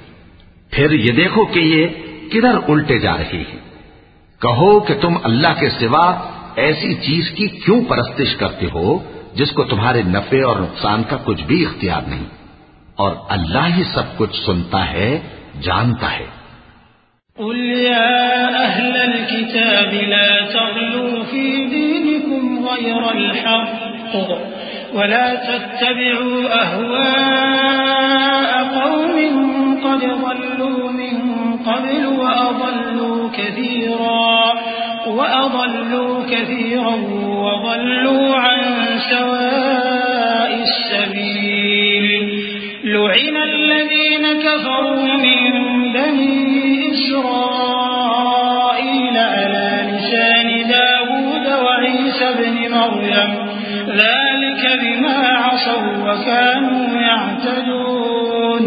پھر یہ دیکھو کہ یہ کدھر الٹے جا رہے ہیں؟ کہو کہ تم اللہ کے سوا ایسی چیز کی کیوں پرستش کرتے ہو جس کو تمہارے نفع اور نقصان کا کچھ بھی اختیار نہیں؟ اور اللہ ہی سب کچھ سنتا ہے، جانتا ہے۔ قل يا أهل الكتاب لا تغلوا في دينكم غير الحق ولا تتبعوا أهواء قوم قد ضلوا من قبل وأضلوا كثيرا وأضلوا كثيرا وضلوا عن سواء السبيل. لعن الذين كفروا من بني إسرائيل على لسان داود وعيسى بن مريم. ذلك بما عصوا وكانوا يعتدون.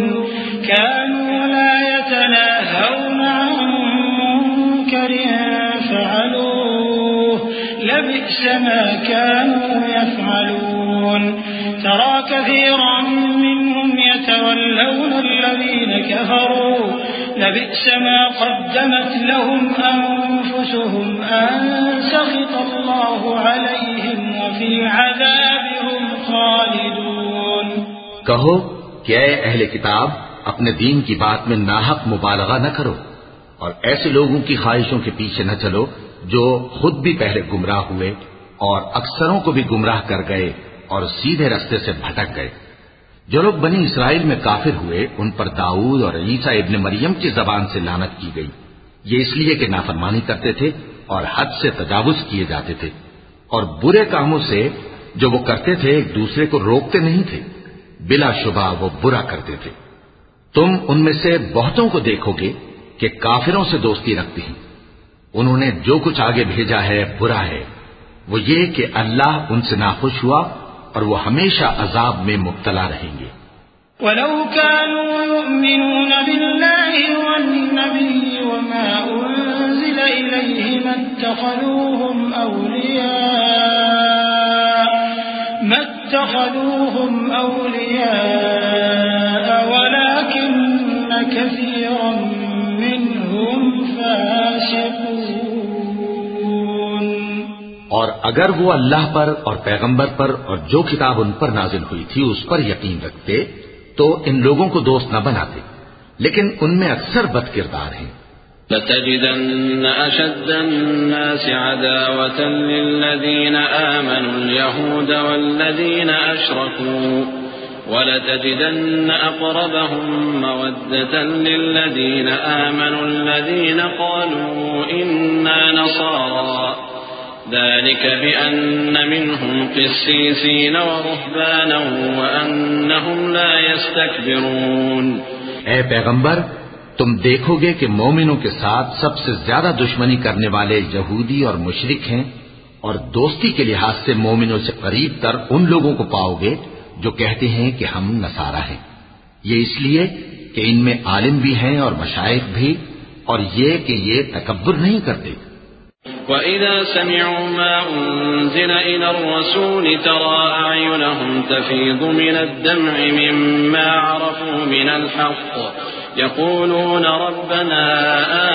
كانوا لا لبئس ما كانوا يفعلون. ترى كثيرا منهم يتولون الذين كفروا. لبئس ما قدمت لهم أنفسهم أن سخط الله عليهم وفي العذاب هم خالدون. کہو کہ اے اہل کتاب، اپنے دین کی بات میں ناحق مبالغہ نہ کرو اور ایسے لوگوں کی خواہشوں کے پیچھے نہ چلو جو خود بھی پہلے گمراہ ہوئے اور اکثروں کو بھی گمراہ کر گئے اور سیدھے رستے سے بھٹک گئے۔ جو لوگ بنی اسرائیل میں کافر ہوئے، ان پر داؤد اور عیسیٰ ابن مریم کی زبان سے لانت کی گئی۔ یہ اس لیے کہ نافرمانی کرتے تھے اور حد سے تجاوز کیے جاتے تھے۔ اور برے کاموں سے جو وہ کرتے تھے، ایک دوسرے کو روکتے نہیں تھے۔ بلا شبہ وہ برا کرتے تھے۔ تم ان میں سے بہتوں کو دیکھو گے کہ کافروں سے دوستی رکھتے ہیں۔ انہوں نے جو کچھ آگے بھیجا ہے، برا ہے۔ وہ یہ کہ اللہ ان سے ناخوش ہوا اور وہ ہمیشہ عذاب میں مبتلا رہیں گے۔ ولو كانوا يؤمنون بالله والنبي وما أنزل إليه ما اتخذوهم أولياء ما اتخذوهم أولياء ولكن كثيرا اور اگر وہ اللہ پر اور پیغمبر پر اور جو کتاب ان پر نازل ہوئی تھی اس پر یقین رکھتے، تو ان لوگوں کو دوست نہ بناتے۔ لیکن ان میں اکثر بد کردار ہیں۔ لتجدن أشد الناس عداوة للذين آمنوا اليهود والذين أشركوا، ولتجدن أقربهم مودة للذين آمنوا الذين قالوا إنا نصارى. ذلك بأن منهم قسيسين ورهبانا وأنهم لا يستكبرون. اے پیغمبر، تم دیکھو گے کہ مومنوں کے ساتھ سب سے زیادہ دشمنی کرنے والے یہودی اور مشرک ہیں اور دوستی کے لحاظ سے مومنوں سے قریب تر ان لوگوں کو پاؤ گے جو کہتے ہیں کہ ہم نصارہ ہیں۔ یہ اس لیے کہ ان میں عالم بھی ہیں اور مشائق بھی اور یہ کہ یہ تکبر نہیں کرتے۔ وإذا سمعوا ما أنزل إلى الرسول ترى أعينهم تفيض من الدمع مما عرفوا من الحق يقولون ربنا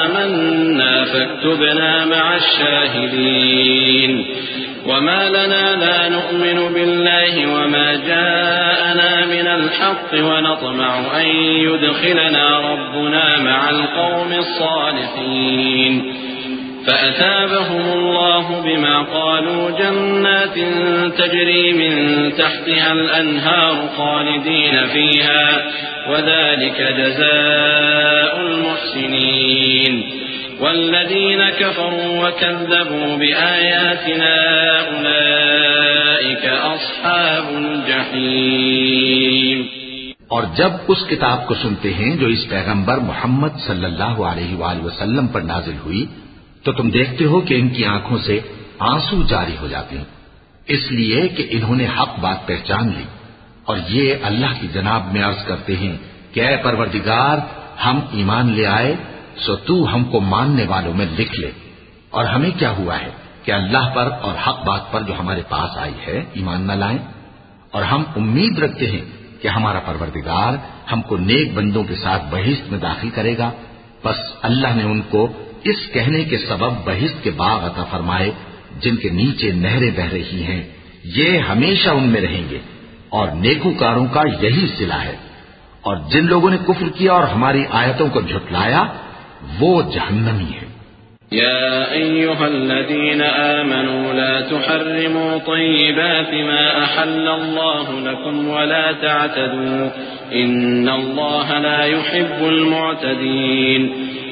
آمنا فاكتبنا مع الشاهدين وما لنا لا نؤمن بالله وما جاءنا من الحق ونطمع أن يدخلنا ربنا مع القوم الصالحين فأثابهم الله بما قالوا جنات تجري من تحتها الأنهار خالدين فيها، وذلك جزاء المحسنين. والذين كفروا وكذبوا بآياتنا أولئك أصحاب الجحيم. اور جب اس کتاب کو سنتے ہیں جو اس پیغمبر محمد صلی اللہ علیہ وآلہ وسلم پر نازل ہوئی تو تم دیکھتے ہو کہ ان کی آنکھوں سے آنسو جاری ہو جاتے ہیں۔ اس لیے کہ انہوں نے حق بات پہچان لی۔ اور یہ اللہ کی جناب میں عرض کرتے ہیں کہ اے پروردگار، ہم ایمان لے آئے، سو تو ہم کو ماننے والوں میں لکھ لے۔ اور ہمیں کیا ہوا ہے کہ اللہ پر اور حق بات پر جو ہمارے پاس آئی ہے، ایمان نہ لائیں؟ اور ہم امید رکھتے ہیں کہ ہمارا پروردگار ہم کو نیک بندوں کے ساتھ بہشت میں داخل کرے گا۔ بس اللہ نے ان کو اس کہنے کے سبب بہشت کے باغ عطا فرمائے، جن کے نیچے نہریں بہ رہی ہیں۔ یہ ہمیشہ ان میں رہیں گے۔ اور نیکوکاروں کا یہی سلا ہے۔ اور جن لوگوں نے کفر کیا اور ہماری آیتوں کو جھٹلایا، وہ جہنمی ہے يا أيها الذين آمنوا لا تحرموا طيبات ما أحل الله لكم ولا تعتدوا إن الله لا يحب المعتدين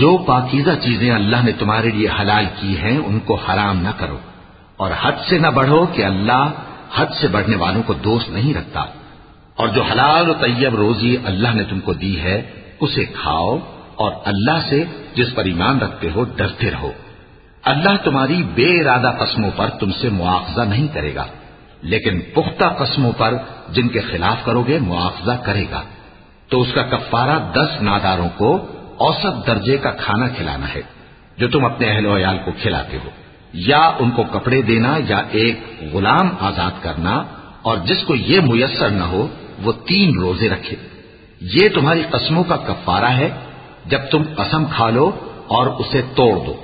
جو پاکیزہ چیزیں اللہ نے تمہارے لیے حلال کی ہیں، ان کو حرام نہ کرو۔ اور حد سے نہ بڑھو کہ اللہ حد سے بڑھنے والوں کو دوست نہیں رکھتا۔ اور جو حلال و طیب روزی اللہ نے تم کو دی ہے، اسے کھاؤ اور اللہ سے جس پر ایمان رکھتے ہو، ڈرتے رہو۔ اللہ تمہاری بے ارادہ قسموں پر تم سے مواخذہ نہیں کرے گا، لیکن پختہ قسموں پر جن کے خلاف کرو گے، مواخذہ کرے گا۔ تو اس کا کفارہ دس ناداروں کو اوسط درجے کا کھانا کھلانا ہے، جو تم اپنے اہل و عیال کو کھلاتے ہو۔ یا ان کو کپڑے دینا یا ایک غلام آزاد کرنا، اور جس کو یہ میسر نہ ہو، وہ تین روزے رکھے۔ یہ تمہاری قسموں کا کفارہ ہے، جب تم قسم کھا لو اور اسے توڑ دو۔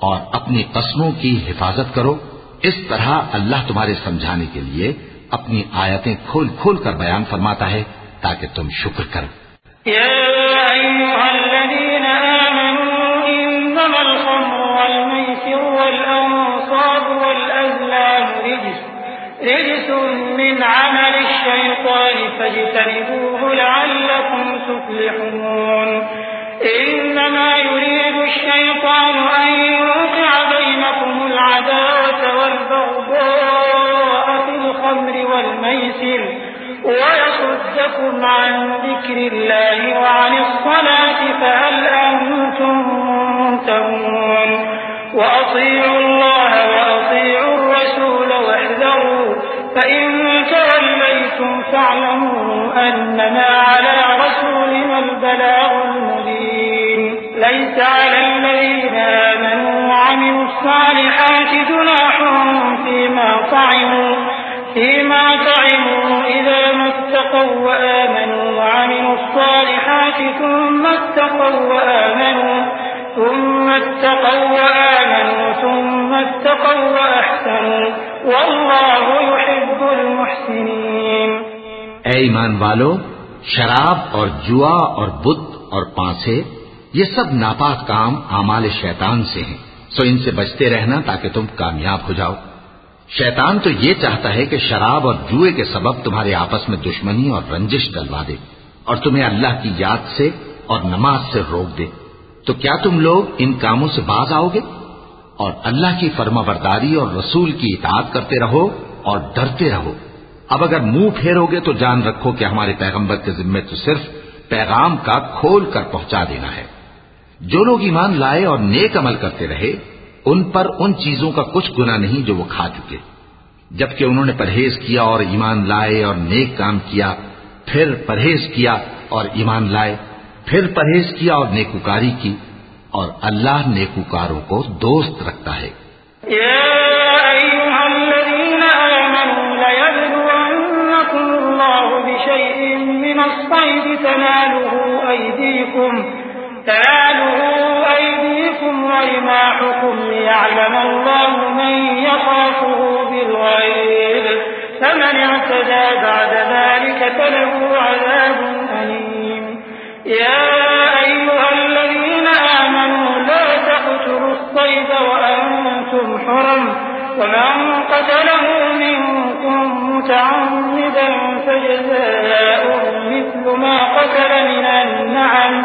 اور اپنی قسموں کی حفاظت کرو۔ اس طرح اللہ تمہارے سمجھانے کے لیے اپنی آیتیں کھول کھول کر بیان فرماتا ہے، تاکہ تم شکر کرو۔ رجس من عمل الشيطان، فاجتنبوه لعلكم تفلحون. إنما يريد الشيطان أن يوقع بينكم العداوة والبغضاء في الخمر والميسر ويصدكم عن ذكر الله وعن الصلاة فهل أنتم منتهون. وأطيعوا الله وأطيعوا الرسول واحذروا، فإن توليتم فاعلموا أنما على رسولنا البلاغ المبين. ليس على الذين آمنوا وعملوا الصالحات جناح فيما طعموا. فيما طعموا إذا ما اتقوا وآمنوا وعملوا الصالحات ثم اتقوا وآمنوا، ثم اتقوا وآمنوا، ثم اتقوا وأحسنوا. والله يحب المحسنين. اے ایمان والو، شراب اور جوا اور بت اور پانسے، یہ سب ناپاک کام اعمال شیطان سے ہیں۔ سو ان سے بچتے رہنا تاکہ تم کامیاب ہو جاؤ۔ شیطان تو یہ چاہتا ہے کہ شراب اور جوئے کے سبب تمہارے آپس میں دشمنی اور رنجش ڈلوا دے اور تمہیں اللہ کی یاد سے اور نماز سے روک دے۔ تو کیا تم لوگ ان کاموں سے باز آؤ گے؟ اور اللہ کی فرما برداری اور رسول کی اطاعت کرتے رہو اور ڈرتے رہو۔ اب اگر منہ پھیرو گے تو جان رکھو کہ ہمارے پیغمبر کے ذمے تو صرف پیغام کا کھول کر پہنچا دینا ہے۔ جو لوگ ایمان لائے اور نیک عمل کرتے رہے ان پر ان چیزوں کا کچھ گنا نہیں جو وہ کھا چکے۔ جبکہ انہوں نے پرہیز کیا اور ایمان لائے اور نیک کام کیا، پھر پرہیز کیا اور ایمان لائے، پھر پرہیز کیا اور نیکوکاری کی، اور اللہ نیکوکاروں کو دوست رکھتا ہے۔ من الصيد تناله أيديكم تناله أيديكم ليعلم الله من يخافه بالغيب. فمن اعتدى بعد ذلك فله عذاب أليم. يا أيها الذين آمنوا لا تقتلوا الصيد وأنتم حرم. ومن قتله منكم متعمدا فجزاء مثل ما قتل من النعم.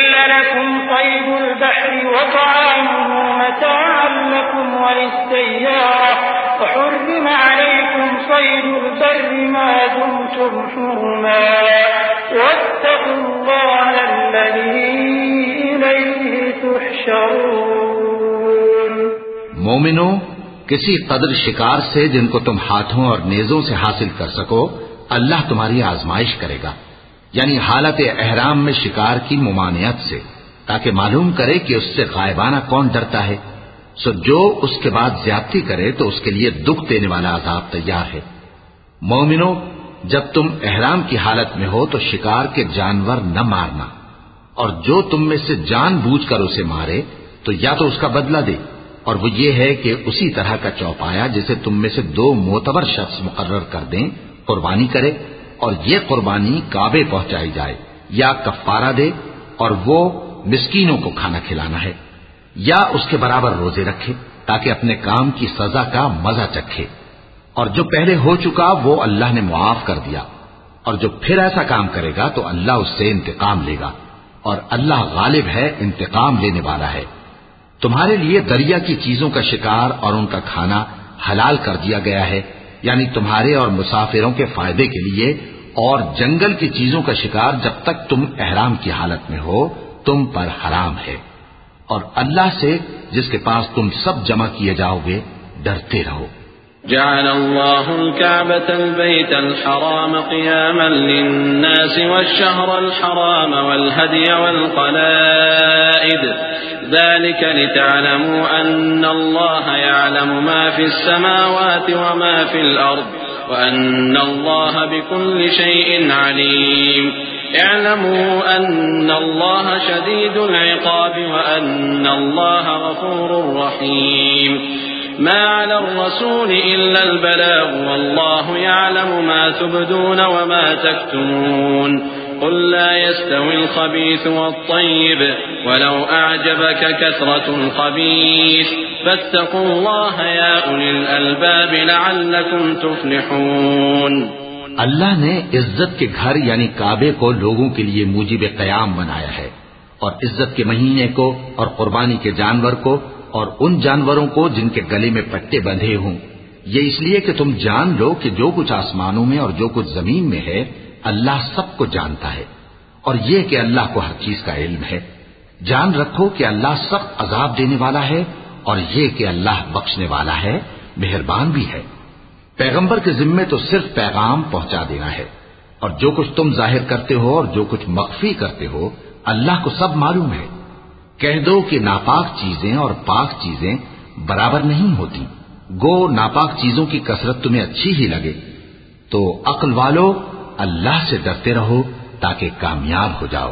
لكم صيد البحر وطعامه متاعا لكم وللسيارة. وحرم عليكم صيد البر ما دمتم حرما. واتقوا الله الذي إليه تحشرون. مومنو، کسی قدر شکار سے جن کو تم ہاتھوں اور نیزوں سے حاصل کر سکو، اللہ تمہاری آزمائش کرے گا۔ یعنی حالت احرام میں شکار کی ممانعت سے، تاکہ معلوم کرے کہ اس سے غائبانہ کون ڈرتا ہے۔ سو جو اس کے بعد زیادتی کرے تو اس کے لیے دکھ دینے والا عذاب تیار ہے۔ مومنو، جب تم احرام کی حالت میں ہو تو شکار کے جانور نہ مارنا۔ اور جو تم میں سے جان بوجھ کر اسے مارے تو یا تو اس کا بدلہ دے۔ اور وہ یہ ہے کہ اسی طرح کا چوپایا جسے تم میں سے دو معتبر شخص مقرر کر دیں، قربانی کرے۔ اور یہ قربانی کعبے پہنچائی جائے، یا کفارہ دے اور وہ مسکینوں کو کھانا کھلانا ہے، یا اس کے برابر روزے رکھے تاکہ اپنے کام کی سزا کا مزہ چکھے۔ اور جو پہلے ہو چکا وہ اللہ نے معاف کر دیا۔ اور جو پھر ایسا کام کرے گا تو اللہ اس سے انتقام لے گا۔ اور اللہ غالب ہے، انتقام لینے والا ہے۔ تمہارے لیے دریا کی چیزوں کا شکار اور ان کا کھانا حلال کر دیا گیا ہے۔ یعنی تمہارے اور مسافروں کے فائدے کے لیے اور جنگل کی چیزوں کا شکار جب تک تم احرام کی حالت میں ہو، تم پر حرام ہے۔ اور اللہ سے جس کے پاس تم سب جمع کیے جاؤ گے، ڈرتے رہو۔ جعل الله الكعبة البيت الحرام قياما للناس والشهر الحرام والهدي والقلائد. ذلك لتعلموا أن الله يعلم ما في السماوات وما في الأرض وأن الله بكل شيء عليم. اعلموا أن الله شديد العقاب وأن الله غفور رحيم. ما على الرسول إلا البلاغ والله يعلم ما تبدون وما تكتمون. قل لا يستوي الخبيث والطيب ولو أعجبك كثرة الخبيث. فاتقوا الله يا أولي الألباب لعلكم تفلحون. اللہ نے عزت کے گھر یعنی کعبے کو لوگوں کے لیے موجب قیام بنایا ہے اور عزت کے مہینے کو اور قربانی کے جانور کو اور ان جانوروں کو جن کے گلے میں پٹے بندھے ہوں۔ یہ اس لیے کہ تم جان لو کہ جو کچھ آسمانوں میں اور جو کچھ زمین میں ہے، اللہ سب کو جانتا ہے۔ اور یہ کہ اللہ کو ہر چیز کا علم ہے۔ جان رکھو کہ اللہ سخت عذاب دینے والا ہے اور یہ کہ اللہ بخشنے والا ہے، مہربان بھی ہے۔ پیغمبر کے ذمے تو صرف پیغام پہنچا دینا ہے۔ اور جو کچھ تم ظاہر کرتے ہو اور جو کچھ مخفی کرتے ہو، اللہ کو سب معلوم ہے۔ کہہ دو کہ ناپاک چیزیں اور پاک چیزیں برابر نہیں ہوتی گو ناپاک چیزوں کی کثرت تمہیں اچھی ہی لگے۔ تو عقل والو، اللہ سے ڈرتے رہو تاکہ کامیاب ہو جاؤ۔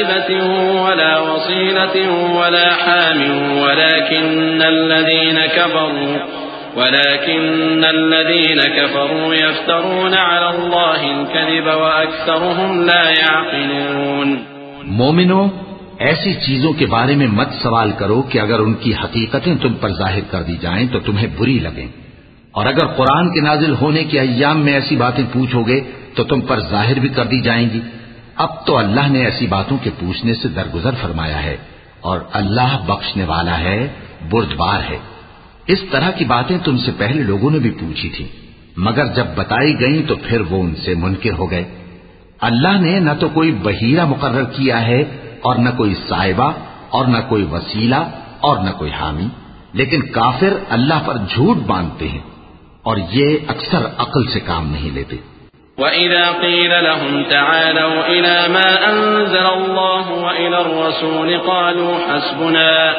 سائبة ولا وصيلة ولا حام، ولكن الذين كفروا، ولكن الذين كفروا يفترون على الله الكذب وأكثرهم لا يعقلون. مومنو، ایسی چیزوں کے بارے میں مت سوال کرو کہ اگر ان کی حقیقتیں تم پر ظاہر کر دی جائیں تو تمہیں بری لگیں۔ اور اگر قرآن کے نازل ہونے کے ایام میں ایسی باتیں پوچھو گے تو تم پر ظاہر بھی کر دی جائیں گی۔ اب تو اللہ نے ایسی باتوں کے پوچھنے سے درگزر فرمایا ہے اور اللہ بخشنے والا ہے، بردبار ہے۔ اس طرح کی باتیں تم سے پہلے لوگوں نے بھی پوچھی تھی مگر جب بتائی گئیں تو پھر وہ ان سے منکر ہو گئے۔ اللہ نے نہ تو کوئی بحیرہ مقرر کیا ہے اور نہ کوئی صاحبہ اور نہ کوئی وسیلہ اور نہ کوئی حامی، لیکن کافر اللہ پر جھوٹ باندھتے ہیں اور یہ اکثر عقل سے کام نہیں لیتے۔ وَإِذَا قِيلَ لَهُمْ تَعَالَوْا إِلَى مَا أَنزَلَ اللَّهُ وَإِلَى الرَّسُولِ قَالُوا حَسْبُنَا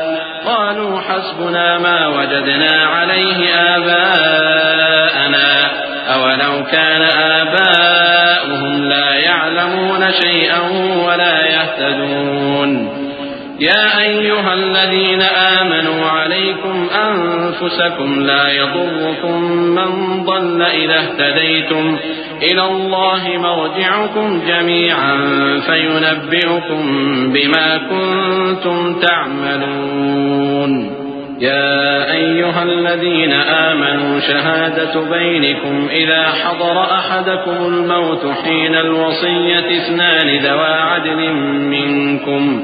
قَالُوا حَسْبُنَا مَا وَجَدْنَا عَلَيْهِ آبَاءَنَا، أَوَلَوْ كَانَ آبَاؤُهُمْ لَا يَعْلَمُونَ شَيْئًا وَلَا يَهْتَدُونَ يا أيها الذين آمنوا عليكم أنفسكم لا يضركم من ضل إذا اهتديتم إلى الله مرجعكم جميعا فينبئكم بما كنتم تعملون يا أيها الذين آمنوا شهادة بينكم إذا حضر أحدكم الموت حين الوصية اثنان ذوى عدل منكم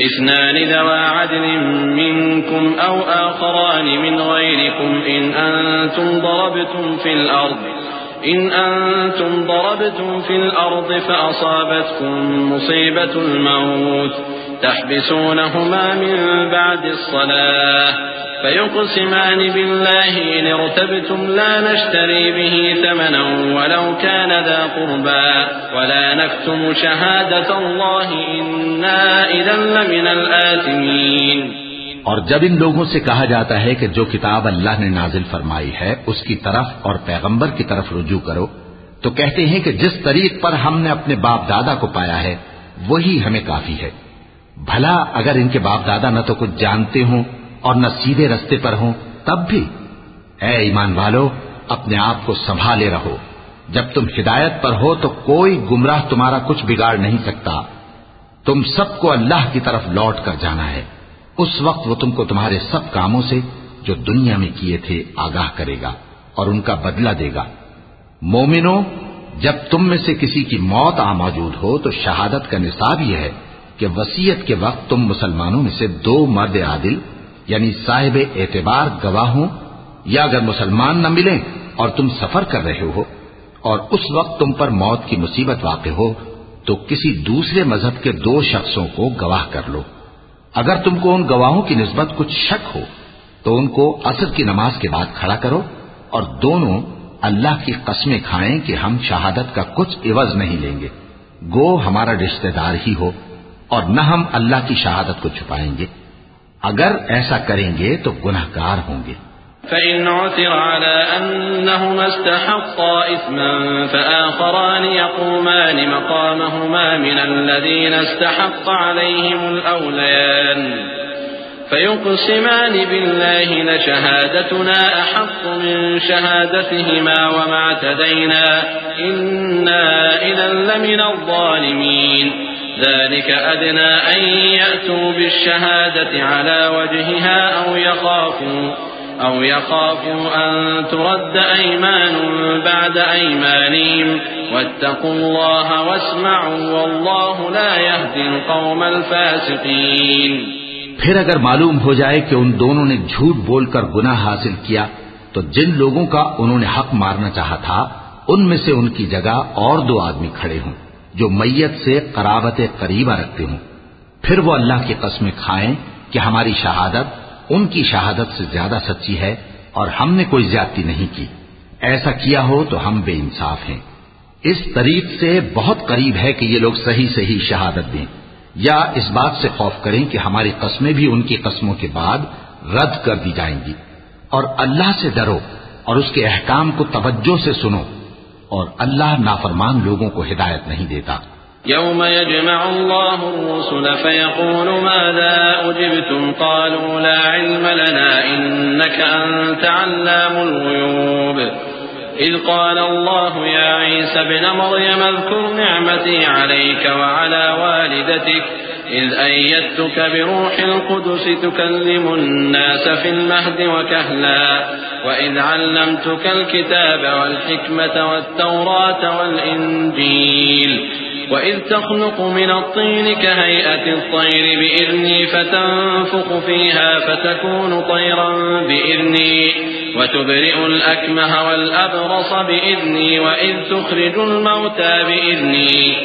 اثنان ذوى عدل منكم أو آخران من غيركم إن أنتم ضربتم في الأرض، إن أنتم ضربتم في الأرض فأصابتكم مصيبة الموت. تحبسونهما من بعد الصلاة فيقسمان بالله إن ارتبتم لا نشتري به ثمنا ولو كان ذا قربا ولا نكتم شهادة الله إنا إذا لمن الآثمين اور جب ان لوگوں سے کہا جاتا ہے کہ جو کتاب اللہ نے نازل فرمائی ہے، اس کی طرف اور پیغمبر کی طرف رجوع کرو، تو کہتے ہیں کہ جس طریق پر ہم نے اپنے باپ دادا کو پایا ہے، وہی ہمیں کافی ہے۔ بھلا اگر ان کے باپ دادا نہ تو کچھ جانتے ہوں اور نہ سیدھے رستے پر ہوں، تب بھی۔ اے ایمان والو، اپنے آپ کو سنبھالے رہو۔ جب تم ہدایت پر ہو تو کوئی گمراہ تمہارا کچھ بگاڑ نہیں سکتا۔ تم سب کو اللہ کی طرف لوٹ کر جانا ہے۔ اس وقت وہ تم کو تمہارے سب کاموں سے جو دنیا میں کیے تھے آگاہ کرے گا اور ان کا بدلہ دے گا۔ مومنو، جب تم میں سے کسی کی موت آ موجود ہو تو شہادت کا نصاب یہ ہے کہ وسیعت کے وقت تم مسلمانوں میں سے دو مرد عادل یعنی صاحب اعتبار گواہ ہوں، یا اگر مسلمان نہ ملیں اور تم سفر کر رہے ہو اور اس وقت تم پر موت کی مصیبت واقع ہو، تو کسی دوسرے مذہب کے دو شخصوں کو گواہ کر لو۔ اگر تم کو ان گواہوں کی نسبت کچھ شک ہو، تو ان کو اصل کی نماز کے بعد کھڑا کرو اور دونوں اللہ کی قسمیں کھائیں کہ ہم شہادت کا کچھ عوض نہیں لیں گے۔ گو ہمارا رشتہ دار ہی ہو۔ اور نہ ہم اللہ کی شہادت کو چھپائیں گے۔ اگر ایسا کریں گے تو گناہ گار ہوں گے۔ فإن عثر على أنهما استحقا إثما فآخران يقومان مقامهما من الذين استحق عليهم الأوليان فيقسمان بالله لشهادتنا أحق من شهادتهما وما اعتدينا إنا إذا لمن الظالمين ذلك أدنى أن يأتوا بالشهادة على وجهها أو يخافوا أو يخافوا أن ترد أيمان بعد أيمانهم. واتقوا الله واسمعوا والله لا يهدي القوم الفاسقين. پھر اگر معلوم ہو جائے کہ ان دونوں نے جھوٹ بول کر گناہ حاصل کیا، تو جن لوگوں کا انہوں نے حق مارنا چاہا تھا، ان میں سے ان کی جگہ اور دو آدمی کھڑے ہوں۔ جو میت سے قرابت قریبہ رکھتے ہوں۔ پھر وہ اللہ کی قسمیں کھائیں کہ ہماری شہادت ان کی شہادت سے زیادہ سچی ہے اور ہم نے کوئی زیادتی نہیں کی۔ ایسا کیا ہو تو ہم بے انصاف ہیں۔ اس طریق سے بہت قریب ہے کہ یہ لوگ صحیح صحیح شہادت دیں۔ یا اس بات سے خوف کریں کہ ہماری قسمیں بھی ان کی قسموں کے بعد رد کر دی جائیں گی۔ اور اللہ سے ڈرو اور اس کے احکام کو توجہ سے سنو۔ اور اللہ نافرمان لوگوں کو ہدایت نہیں دیتا۔ يوم يجمع الله الرسل فيقول ماذا أجبتم قالوا لا علم لنا إنك أنت علام الغيوب إذ قال الله يا عيسى بن مريم اذكر نعمتي عليك وعلى والدتك إذ أيدتك بروح القدس تكلم الناس في المهد وكهلا وإذ علمتك الكتاب والحكمة والتوراة والإنجيل وإذ تخلق من الطين كهيئة الطير بإذني فتنفخ فيها فتكون طيرا بإذني وتبرئ الأكمه والأبرص بإذني وإذ تخرج الموتى بإذني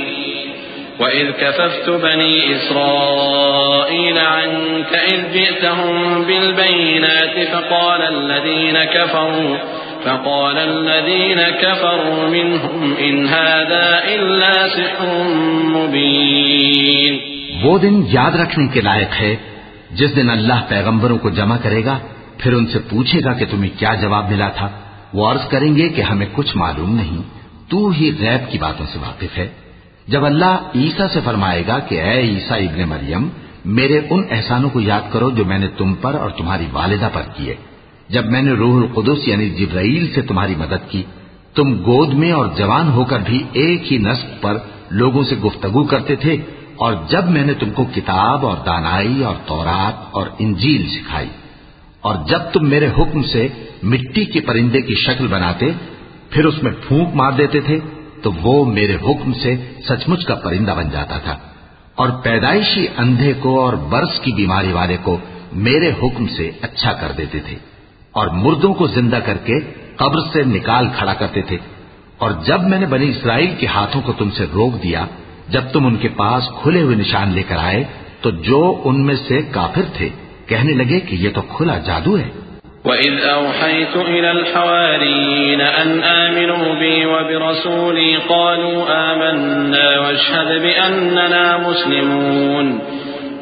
وإذ كففت بني إسرائيل عنك إذ جئتهم بالبينات فقال الذين كفروا فقال الذين كفروا منهم إن هذا إلا سحر مبين وہ دن یاد رکھنے کے لائق ہے، جس دن اللہ پیغمبروں کو جمع کرے گا، پھر ان سے پوچھے گا کہ تمہیں کیا جواب ملا تھا۔ وہ عرض کریں گے کہ ہمیں کچھ معلوم نہیں۔ تو ہی غیب کی باتوں سے واقف ہے۔ جب اللہ عیسیٰ سے فرمائے گا کہ اے عیسیٰ ابن مریم، میرے ان احسانوں کو یاد کرو جو میں نے تم پر اور تمہاری والدہ پر کیے۔ جب میں نے روح القدس یعنی جبرائیل سے تمہاری مدد کی، تم گود میں اور جوان ہو کر بھی ایک ہی نسب پر لوگوں سے گفتگو کرتے تھے، اور جب میں نے تم کو کتاب اور دانائی اور تورات اور انجیل سکھائی، اور جب تم میرے حکم سے مٹی کے پرندے کی شکل بناتے، پھر اس میں پھونک مار دیتے تھے۔ تو وہ میرے حکم سے سچ مچ کا پرندہ بن جاتا تھا۔ اور پیدائشی اندھے کو اور برس کی بیماری والے کو میرے حکم سے اچھا کر دیتے تھے۔ اور مردوں کو زندہ کر کے قبر سے نکال کھڑا کرتے تھے۔ اور جب میں نے بنی اسرائیل کے ہاتھوں کو تم سے روک دیا، جب تم ان کے پاس کھلے ہوئے نشان لے کر آئے، تو جو ان میں سے کافر تھے کہنے لگے کہ یہ تو کھلا جادو ہے۔ وَإِذْ أَوْحَيْتُ إِلَى الْحَوَارِيِّينَ أَنْ آمِنُوا بِي وَبِرَسُولِي قَالُوا آمَنَّا وَاشْهَدْ بِأَنَّنَا مُسْلِمُونَ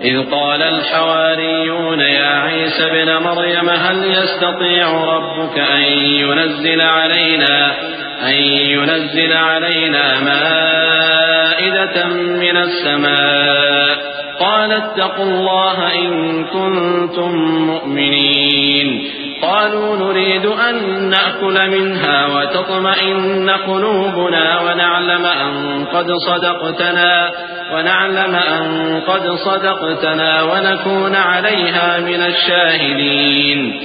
إذ قال الحواريون يا عيسى بن مريم هل يستطيع ربك أن ينزل علينا أن ينزل علينا مائدة من السماء قال اتقوا الله إن كنتم مؤمنين قالوا نريد أن نأكل منها وتطمئن قلوبنا ونعلم أن قد صدقتنا ونعلم أن قد صدقتنا ونكون عليها من الشاهدين.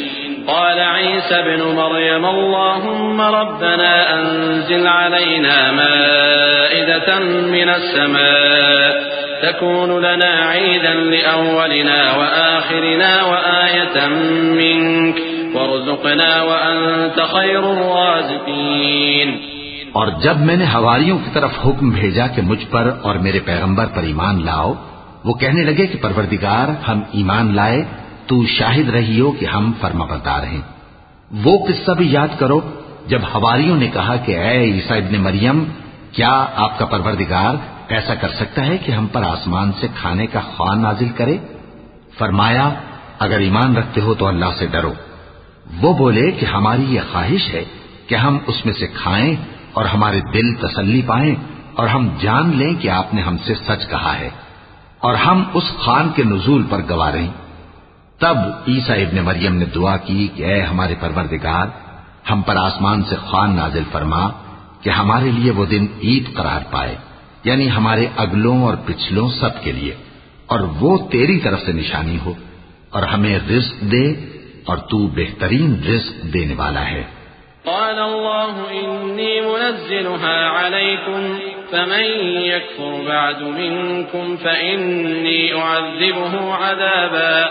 قال عيسى بن مريم، اللهم ربنا أنزل علينا مائدة من السماء تكون لنا عيدا لأولنا وآخرنا وآية منك وارزقنا وأنت خير الرازقين۔ اور جب میں نے ہواریوں کی طرف حکم بھیجا کہ مجھ پر اور میرے پیغمبر پر ایمان لاؤ، وہ کہنے لگے کہ پروردگار، ہم ایمان لائے، تو شاہد رہی ہو کہ ہم فرما بردار ہیں۔ وہ قصہ بھی یاد کرو، جب ہواریوں نے کہا کہ اے عیسیٰ ابن مریم، کیا آپ کا پروردگار ایسا کر سکتا ہے کہ ہم پر آسمان سے کھانے کا خواہ نازل کرے؟ فرمایا، اگر ایمان رکھتے ہو تو اللہ سے ڈرو۔ وہ بولے کہ ہماری یہ خواہش ہے کہ ہم اس میں سے کھائیں اور ہمارے دل تسلی پائیں اور ہم جان لیں کہ آپ نے ہم سے سچ کہا ہے اور ہم اس خان کے نزول پر گوا رہے تب عیسیٰ ابن مریم نے دعا کی کہ اے ہمارے پروردگار، ہم پر آسمان سے خان نازل فرما کہ ہمارے لیے وہ دن عید قرار پائے یعنی ہمارے اگلوں اور پچھلوں سب کے لیے، اور وہ تیری طرف سے نشانی ہو اور ہمیں رزق دے اور تو بہترین رزق دینے والا ہے۔ قال الله إني منزلها عليكم، فمن يكفر بعد منكم فإني أعذبه عذابا،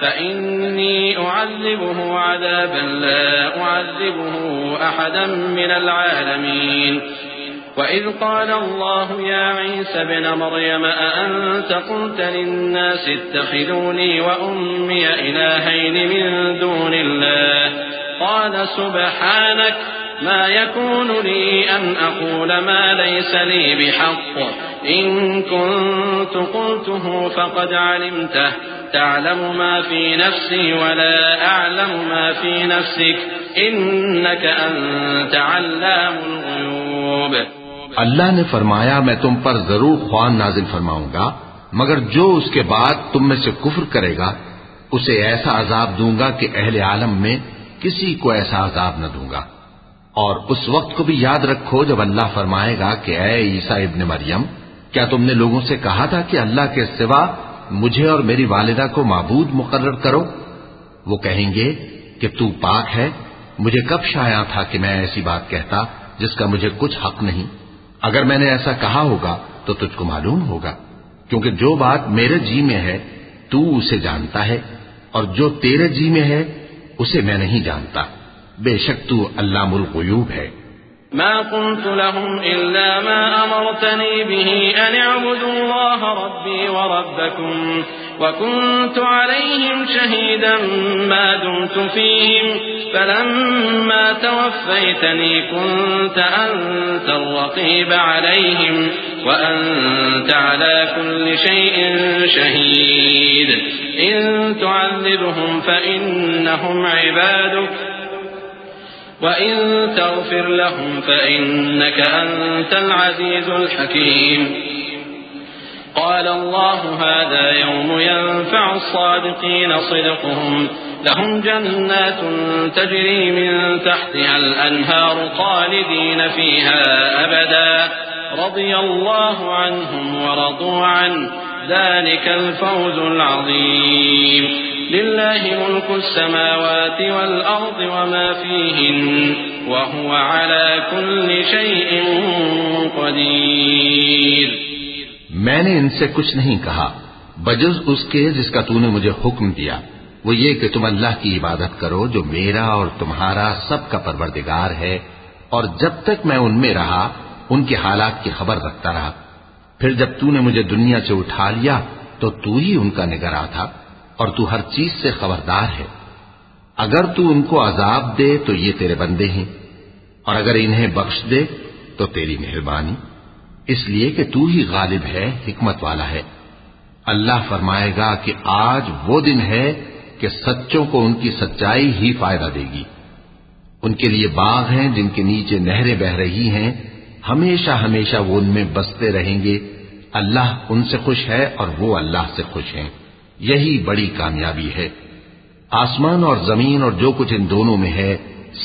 فإني أعذبه عذابا لا أعذبه أحدا من العالمين۔ وإذ قال الله يا عيسى بن مريم أأنت قلت للناس اتخذوني وأمي إلهين من دون الله قال سبحانك ما يكون لي أن أقول ما ليس لي بحق إن كنت قلته فقد علمته تعلم ما في نفسي ولا أعلم ما في نفسك إنك أنت علام الغيوب اللہ نے فرمایا، میں تم پر ضرور خوان نازل فرماؤں گا، مگر جو اس کے بعد تم میں سے کفر کرے گا، اسے ایسا عذاب دوں گا کہ اہل عالم میں کسی کو ایسا عذاب نہ دوں گا۔ اور اس وقت کو بھی یاد رکھو جب اللہ فرمائے گا کہ اے عیسیٰ ابن مریم، کیا تم نے لوگوں سے کہا تھا کہ اللہ کے سوا مجھے اور میری والدہ کو معبود مقرر کرو؟ وہ کہیں گے کہ تو پاک ہے، مجھے کب شایا تھا کہ میں ایسی بات کہتا جس کا مجھے کچھ حق نہیں؟ اگر میں نے ایسا کہا ہوگا تو تجھ کو معلوم ہوگا، کیونکہ جو بات میرے جی میں ہے، تو اسے جانتا ہے، اور جو تیرے جی میں ہے، اسے میں نہیں جانتا۔ بے شک تو اللہ الغیوب ہے۔ ما قلت لهم إلا ما أمرتني به أن اعبدوا الله ربي وربكم وكنت عليهم شهيدا ما دمت فيهم فلما توفيتني كنت أنت الرقيب عليهم وأنت على كل شيء شهيد إن تعذبهم فإنهم عبادك وإن تغفر لهم فإنك أنت العزيز الحكيم قال الله هذا يوم ينفع الصادقين صدقهم. لهم جنات تجري من تحتها الأنهار خالدين فيها أبدا. رضي الله عنهم ورضوا عنه. ذلك الفوز العظيم. لله ملك السماوات والأرض وما فيهن وهو على كل شيء قدير. میں نے ان سے کچھ نہیں کہا۔ بجز اس کے جس کا تو نے مجھے حکم دیا، وہ یہ کہ تم اللہ کی عبادت کرو جو میرا اور تمہارا سب کا پروردگار ہے۔ اور جب تک میں ان میں رہا، ان کے حالات کی خبر رکھتا رہا۔ پھر جب تو نے مجھے دنیا سے اٹھا لیا، تو تو ہی ان کا نگراں تھا اور تو ہر چیز سے خبردار ہے۔ اگر تو ان کو عذاب دے، تو یہ تیرے بندے ہیں۔ اور اگر انہیں بخش دے، تو تیری مہربانی۔ اس لیے کہ تو ہی غالب ہے، حکمت والا ہے۔ اللہ فرمائے گا کہ آج وہ دن ہے کہ سچوں کو ان کی سچائی ہی فائدہ دے گی۔ ان کے لیے باغ ہیں جن کے نیچے نہریں بہ رہی ہیں۔ ہمیشہ ہمیشہ وہ ان میں بستے رہیں گے۔ اللہ ان سے خوش ہے اور وہ اللہ سے خوش ہیں۔ یہی بڑی کامیابی ہے۔ آسمان اور زمین اور جو کچھ ان دونوں میں ہے،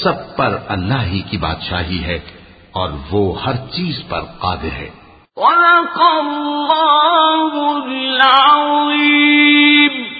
سب پر اللہ ہی کی بادشاہی ہے۔ اور وہ ہر چیز پر قادر ہے۔ وَلَقَ اللَّهُ الْعَظِيمُ